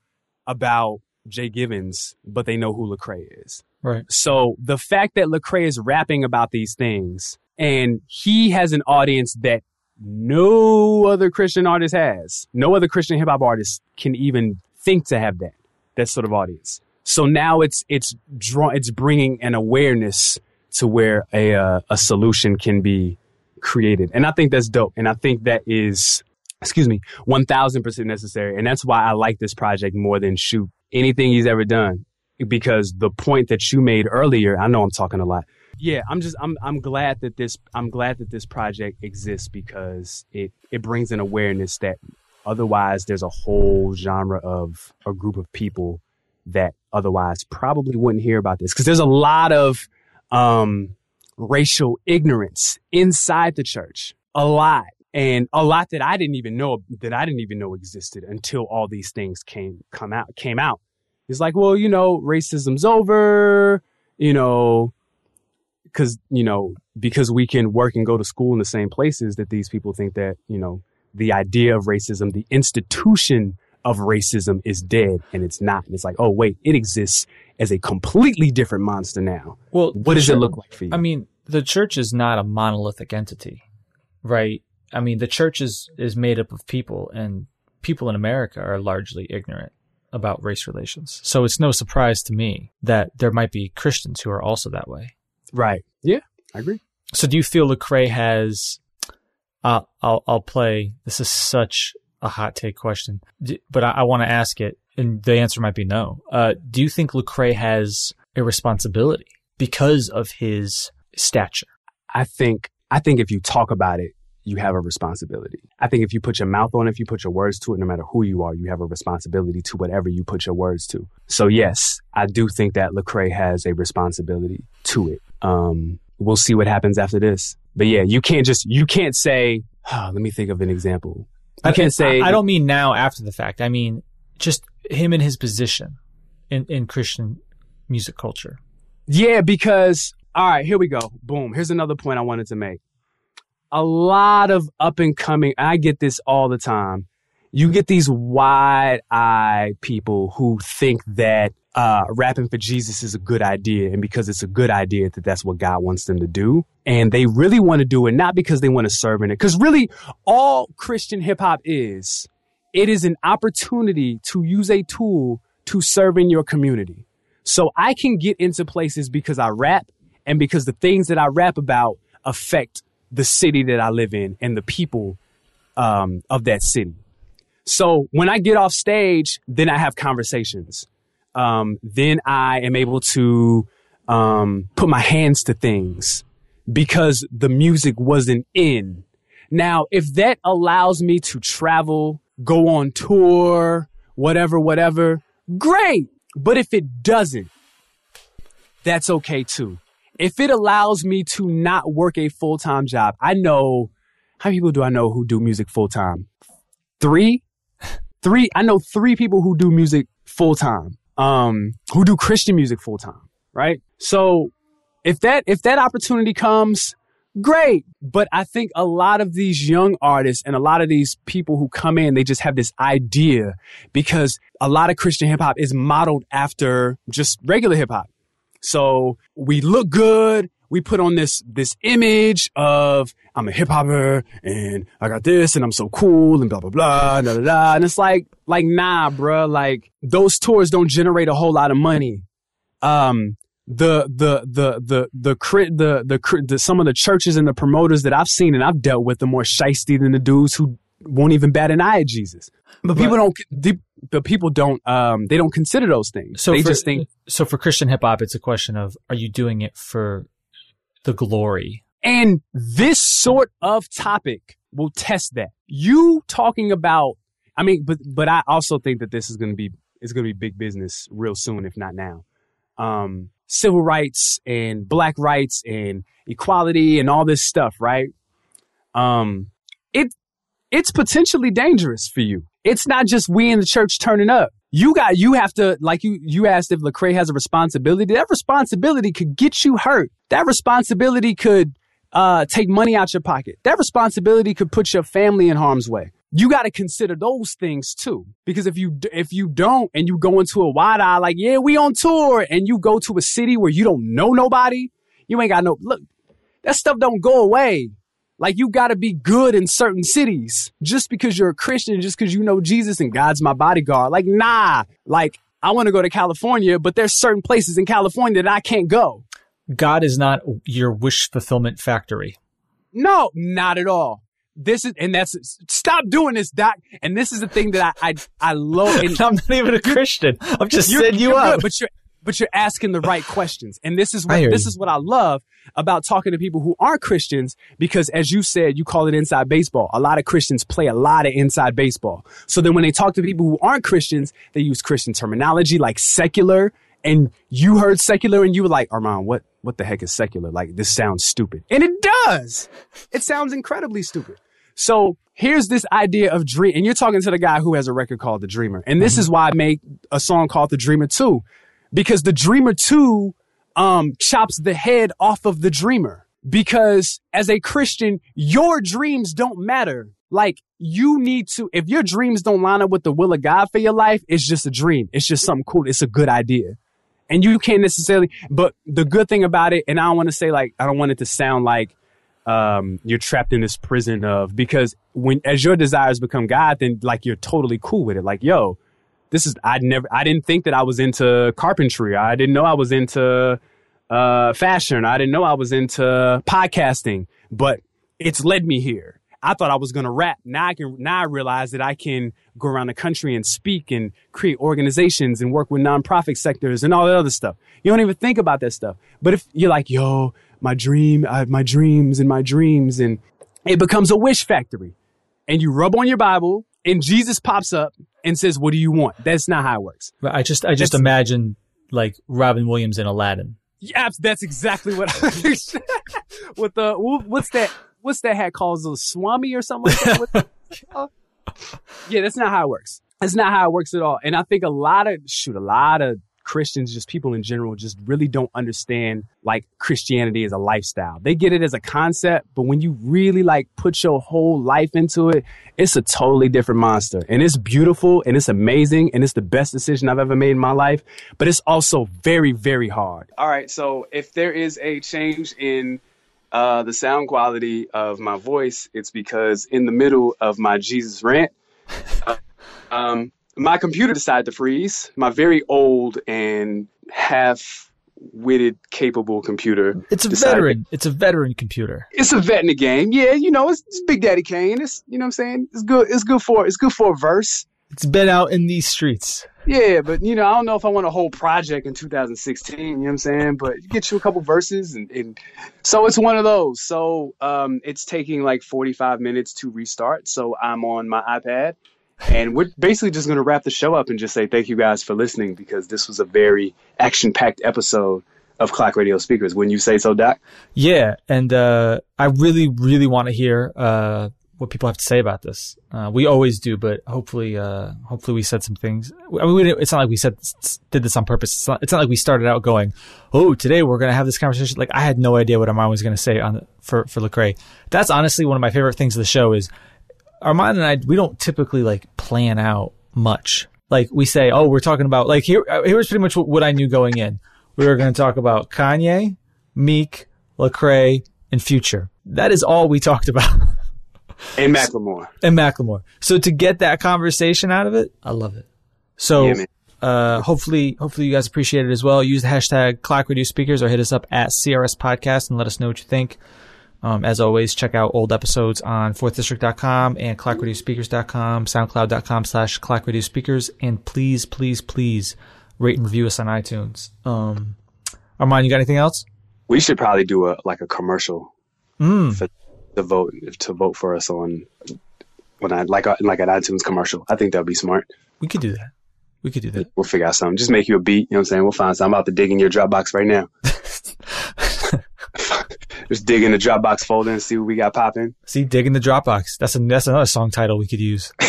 about Jay Givens, but they know who Lecrae is. Right. So the fact that Lecrae is rapping about these things and he has an audience that no other Christian artist has, no other Christian hip hop artist can even think to have that, that sort of audience. So now it's, it's draw, it's bringing an awareness to where a, uh, a solution can be created. And I think that's dope. And I think that is, excuse me, 1000% necessary. And that's why I like this project more than shoot anything he's ever done because the point that you made earlier, I know I'm talking a lot. Yeah, I'm just I'm I'm glad that this I'm glad that this project exists because it it brings an awareness that otherwise there's a whole genre of a group of people that otherwise probably wouldn't hear about this. Because there's a lot of um, racial ignorance inside the church, a lot, and a lot that I didn't even know that I didn't even know existed until all these things came come out came out. It's like, well, you know, racism's over, you know, because you know because we can work and go to school in the same places that these people think that you know the idea of racism, the institution of racism is dead and it's not. And it's like, oh, wait, it exists as a completely different monster now. Well, what does it look like for you? I mean, the church is not a monolithic entity, right? I mean, the church is, is made up of people, and people in America are largely ignorant about race relations. So it's no surprise to me that there might be Christians who are also that way. Right. Yeah, I agree. So do you feel Lecrae has? Uh, I'll I'll play. This is such a hot take question, but I, I want to ask it, and the answer might be no. Uh, do you think Lecrae has a responsibility because of his stature? I think I think if you talk about it, you have a responsibility. I think if you put your mouth on it, if you put your words to it, no matter who you are, you have a responsibility to whatever you put your words to. So yes, I do think that Lecrae has a responsibility to it. Um, we'll see what happens after this. But yeah, you can't just you can't say. Oh, *sighs* let me think of an example. You I can't say. I, I don't mean now after the fact. I mean just him in his position in in Christian music culture. Yeah, because all right, here we go. Boom. Here's another point I wanted to make. A lot of up and coming. I get this all the time. You get these wide eyed people who think that uh, rapping for Jesus is a good idea, and because it's a good idea, that that's what God wants them to do. And they really want to do it not because they want to serve in it, because really, all Christian hip hop is, it is an opportunity to use a tool to serve in your community. So I can get into places because I rap, and because the things that I rap about affect the city that I live in and the people um, of that city. So when I get off stage, then I have conversations um, then I am able to um, put my hands to things because the music wasn't in. Now, if that allows me to travel, go on tour, whatever, whatever, great. But if it doesn't, that's okay too. If it allows me to not work a full time job, I know how many people do I know who do music full time? Three? Three. I know three people who do music full time um, who do Christian music full time, right? So if that if that opportunity comes, great. But I think a lot of these young artists and a lot of these people who come in, they just have this idea because a lot of Christian hip hop is modeled after just regular hip hop. So we look good. We put on this this image of I'm a hip hopper and I got this and I'm so cool and blah blah blah da da da. And it's like like nah, bruh. Like those tours don't generate a whole lot of money. Um, the the the the the crit the, the the some of the churches and the promoters that I've seen and I've dealt with are more shisty than the dudes who won't even bat an eye at Jesus. But, but people don't. The, the people don't. Um, they don't consider those things. So they for, just think. So for Christian hip hop, it's a question of: Are you doing it for the glory. And this sort of topic will test that. You talking about, I mean, but, but I also think that this is going to be, it's going to be big business real soon, if not now. Um, civil rights and black rights and equality and all this stuff, right? Um, it, it's potentially dangerous for you. It's not just we in the church turning up you got you have to like you you asked if Lecrae has a responsibility. That responsibility could get you hurt. That responsibility could uh, take money out your pocket. That responsibility could put your family in harm's way. You got to consider those things too, because if you if you don't and you go into a wide eye like yeah we on tour and you go to a city where you don't know nobody, you ain't got no look. That stuff don't go away. Like you got to be good in certain cities just because you're a Christian, just because you know Jesus and God's my bodyguard. Like, nah, like I want to go to California, but there's certain places in California that I can't go. God is not your wish fulfillment factory. No, not at all. this is, and that's, stop doing this, Doc. And this is the thing that I, I, I love. *laughs* And I'm not even a Christian. I'm just setting you up. good, but you're, but you're asking the right questions. And this is what, this is what I love about talking to people who aren't Christians, because as you said, you call it inside baseball. A lot of Christians play a lot of inside baseball. So then when they talk to people who aren't Christians, they use Christian terminology like secular. And you heard secular and you were like, Armand, what, what the heck is secular? Like, this sounds stupid. And it does. It sounds incredibly stupid. So here's this idea of dream, and you're talking to the guy who has a record called The Dreamer. And this is why I made a song called The Dreamer 2. Because The Dreamer too um, chops the head off of the dreamer. Because as a Christian, your dreams don't matter. Like you need to, if your dreams don't line up with the will of God for your life, it's just a dream. It's just something cool. It's a good idea. And you can't necessarily, but the good thing about it, and I don't want to say like, I don't want it to sound like, um, you're trapped in this prison of, because when, as your desires become God, then like you're totally cool with it. Like, yo, this is, I never, I didn't think that I was into carpentry. I didn't know I was into, uh, fashion. I didn't know I was into podcasting, but it's led me here. I thought I was going to rap. Now I can, now I realize that I can go around the country and speak and create organizations and work with nonprofit sectors and all that other stuff. You don't even think about that stuff. But if you're like, yo, my dream, I have my dreams and my dreams and it becomes a wish factory and you rub on your Bible and Jesus pops up and says, what do you want? That's not how it works. I just, I just That's- imagine like Robin Williams in Aladdin. Yeah, that's exactly what I *laughs* with the wh- what's that what's that hat called the swami or something like that? *laughs* Yeah, that's not how it works. That's not how it works at all. And I think a lot of shoot, a lot of Christians, just people in general, just really don't understand like Christianity as a lifestyle. They get it as a concept, but when you really like put your whole life into it, it's a totally different monster. And it's beautiful and it's amazing and it's the best decision I've ever made in my life. But it's also very, very hard. All right. So if there is a change in uh, the sound quality of my voice, it's because in the middle of my Jesus rant, uh, *laughs* um, my computer decided to freeze. My very old and half-witted, capable computer. It's a decided- veteran. It's a veteran computer. It's a vet in the game. Yeah, you know, it's, it's Big Daddy Kane. It's you know what I'm saying. It's good. It's good for it's good for a verse. It's been out in these streets. Yeah, but you know, I don't know if I want a whole project in 2016. You know what I'm saying? But you get you a couple verses, and, and so it's one of those. So um, it's taking like 45 minutes to restart. So I'm on my iPad, and we're basically just going to wrap the show up and just say thank you guys for listening because this was a very action-packed episode of Clock Radio Speakers. Wouldn't you say so, Doc? Yeah, and uh, I really, really want to hear uh, what people have to say about this. Uh, we always do, but hopefully, uh, hopefully, we said some things. I mean, it's not like we said did this on purpose. It's not, it's not like we started out going, "Oh, today we're going to have this conversation." Like I had no idea what Armand was going to say on the, for for Lecrae. That's honestly one of my favorite things of the show is Armand and I. We don't typically like plan out much. Like we say, "Oh, we're talking about like here." uh, Here's pretty much what, what I knew going in. We were going to talk about Kanye, Meek, Lecrae, and Future. That is all we talked about. *laughs* And Macklemore. and Macklemore. So to get that conversation out of it, I love it. So Yeah, uh, hopefully, hopefully you guys appreciate it as well. Use the hashtag Clock Radio Speakers or hit us up at CRS Podcast and let us know what you think. Um, as always, check out old episodes on fourthdistrict.com and clockradiospeakers.com, soundcloud.com slash clockradiospeakers. And please, please, please rate and review us on iTunes. Um, Armand, you got anything else? We should probably do a like a commercial Mm. for the vote to vote for us on when I like a, like an iTunes commercial. I think that'd be smart. We could do that. We could do that. We'll figure out something. Just make you a beat. You know what I'm saying? We'll find something. I'm about to dig in your Dropbox right now. *laughs* Just dig in the Dropbox folder and see what we got popping. See, dig in the Dropbox. That's a, that's another song title we could use. *laughs*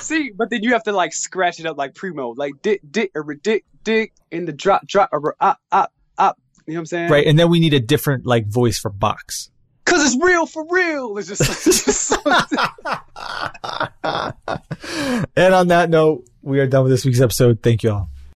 See, but then you have to like scratch it up like primo, like dig, dig, or dig, dig in the drop, drop, or up, up, up. You know what I'm saying? Right, and then we need a different like voice for box. Cause it's real for real. It's just, it's just *laughs* And on that note, we are done with this week's episode. Thank you all.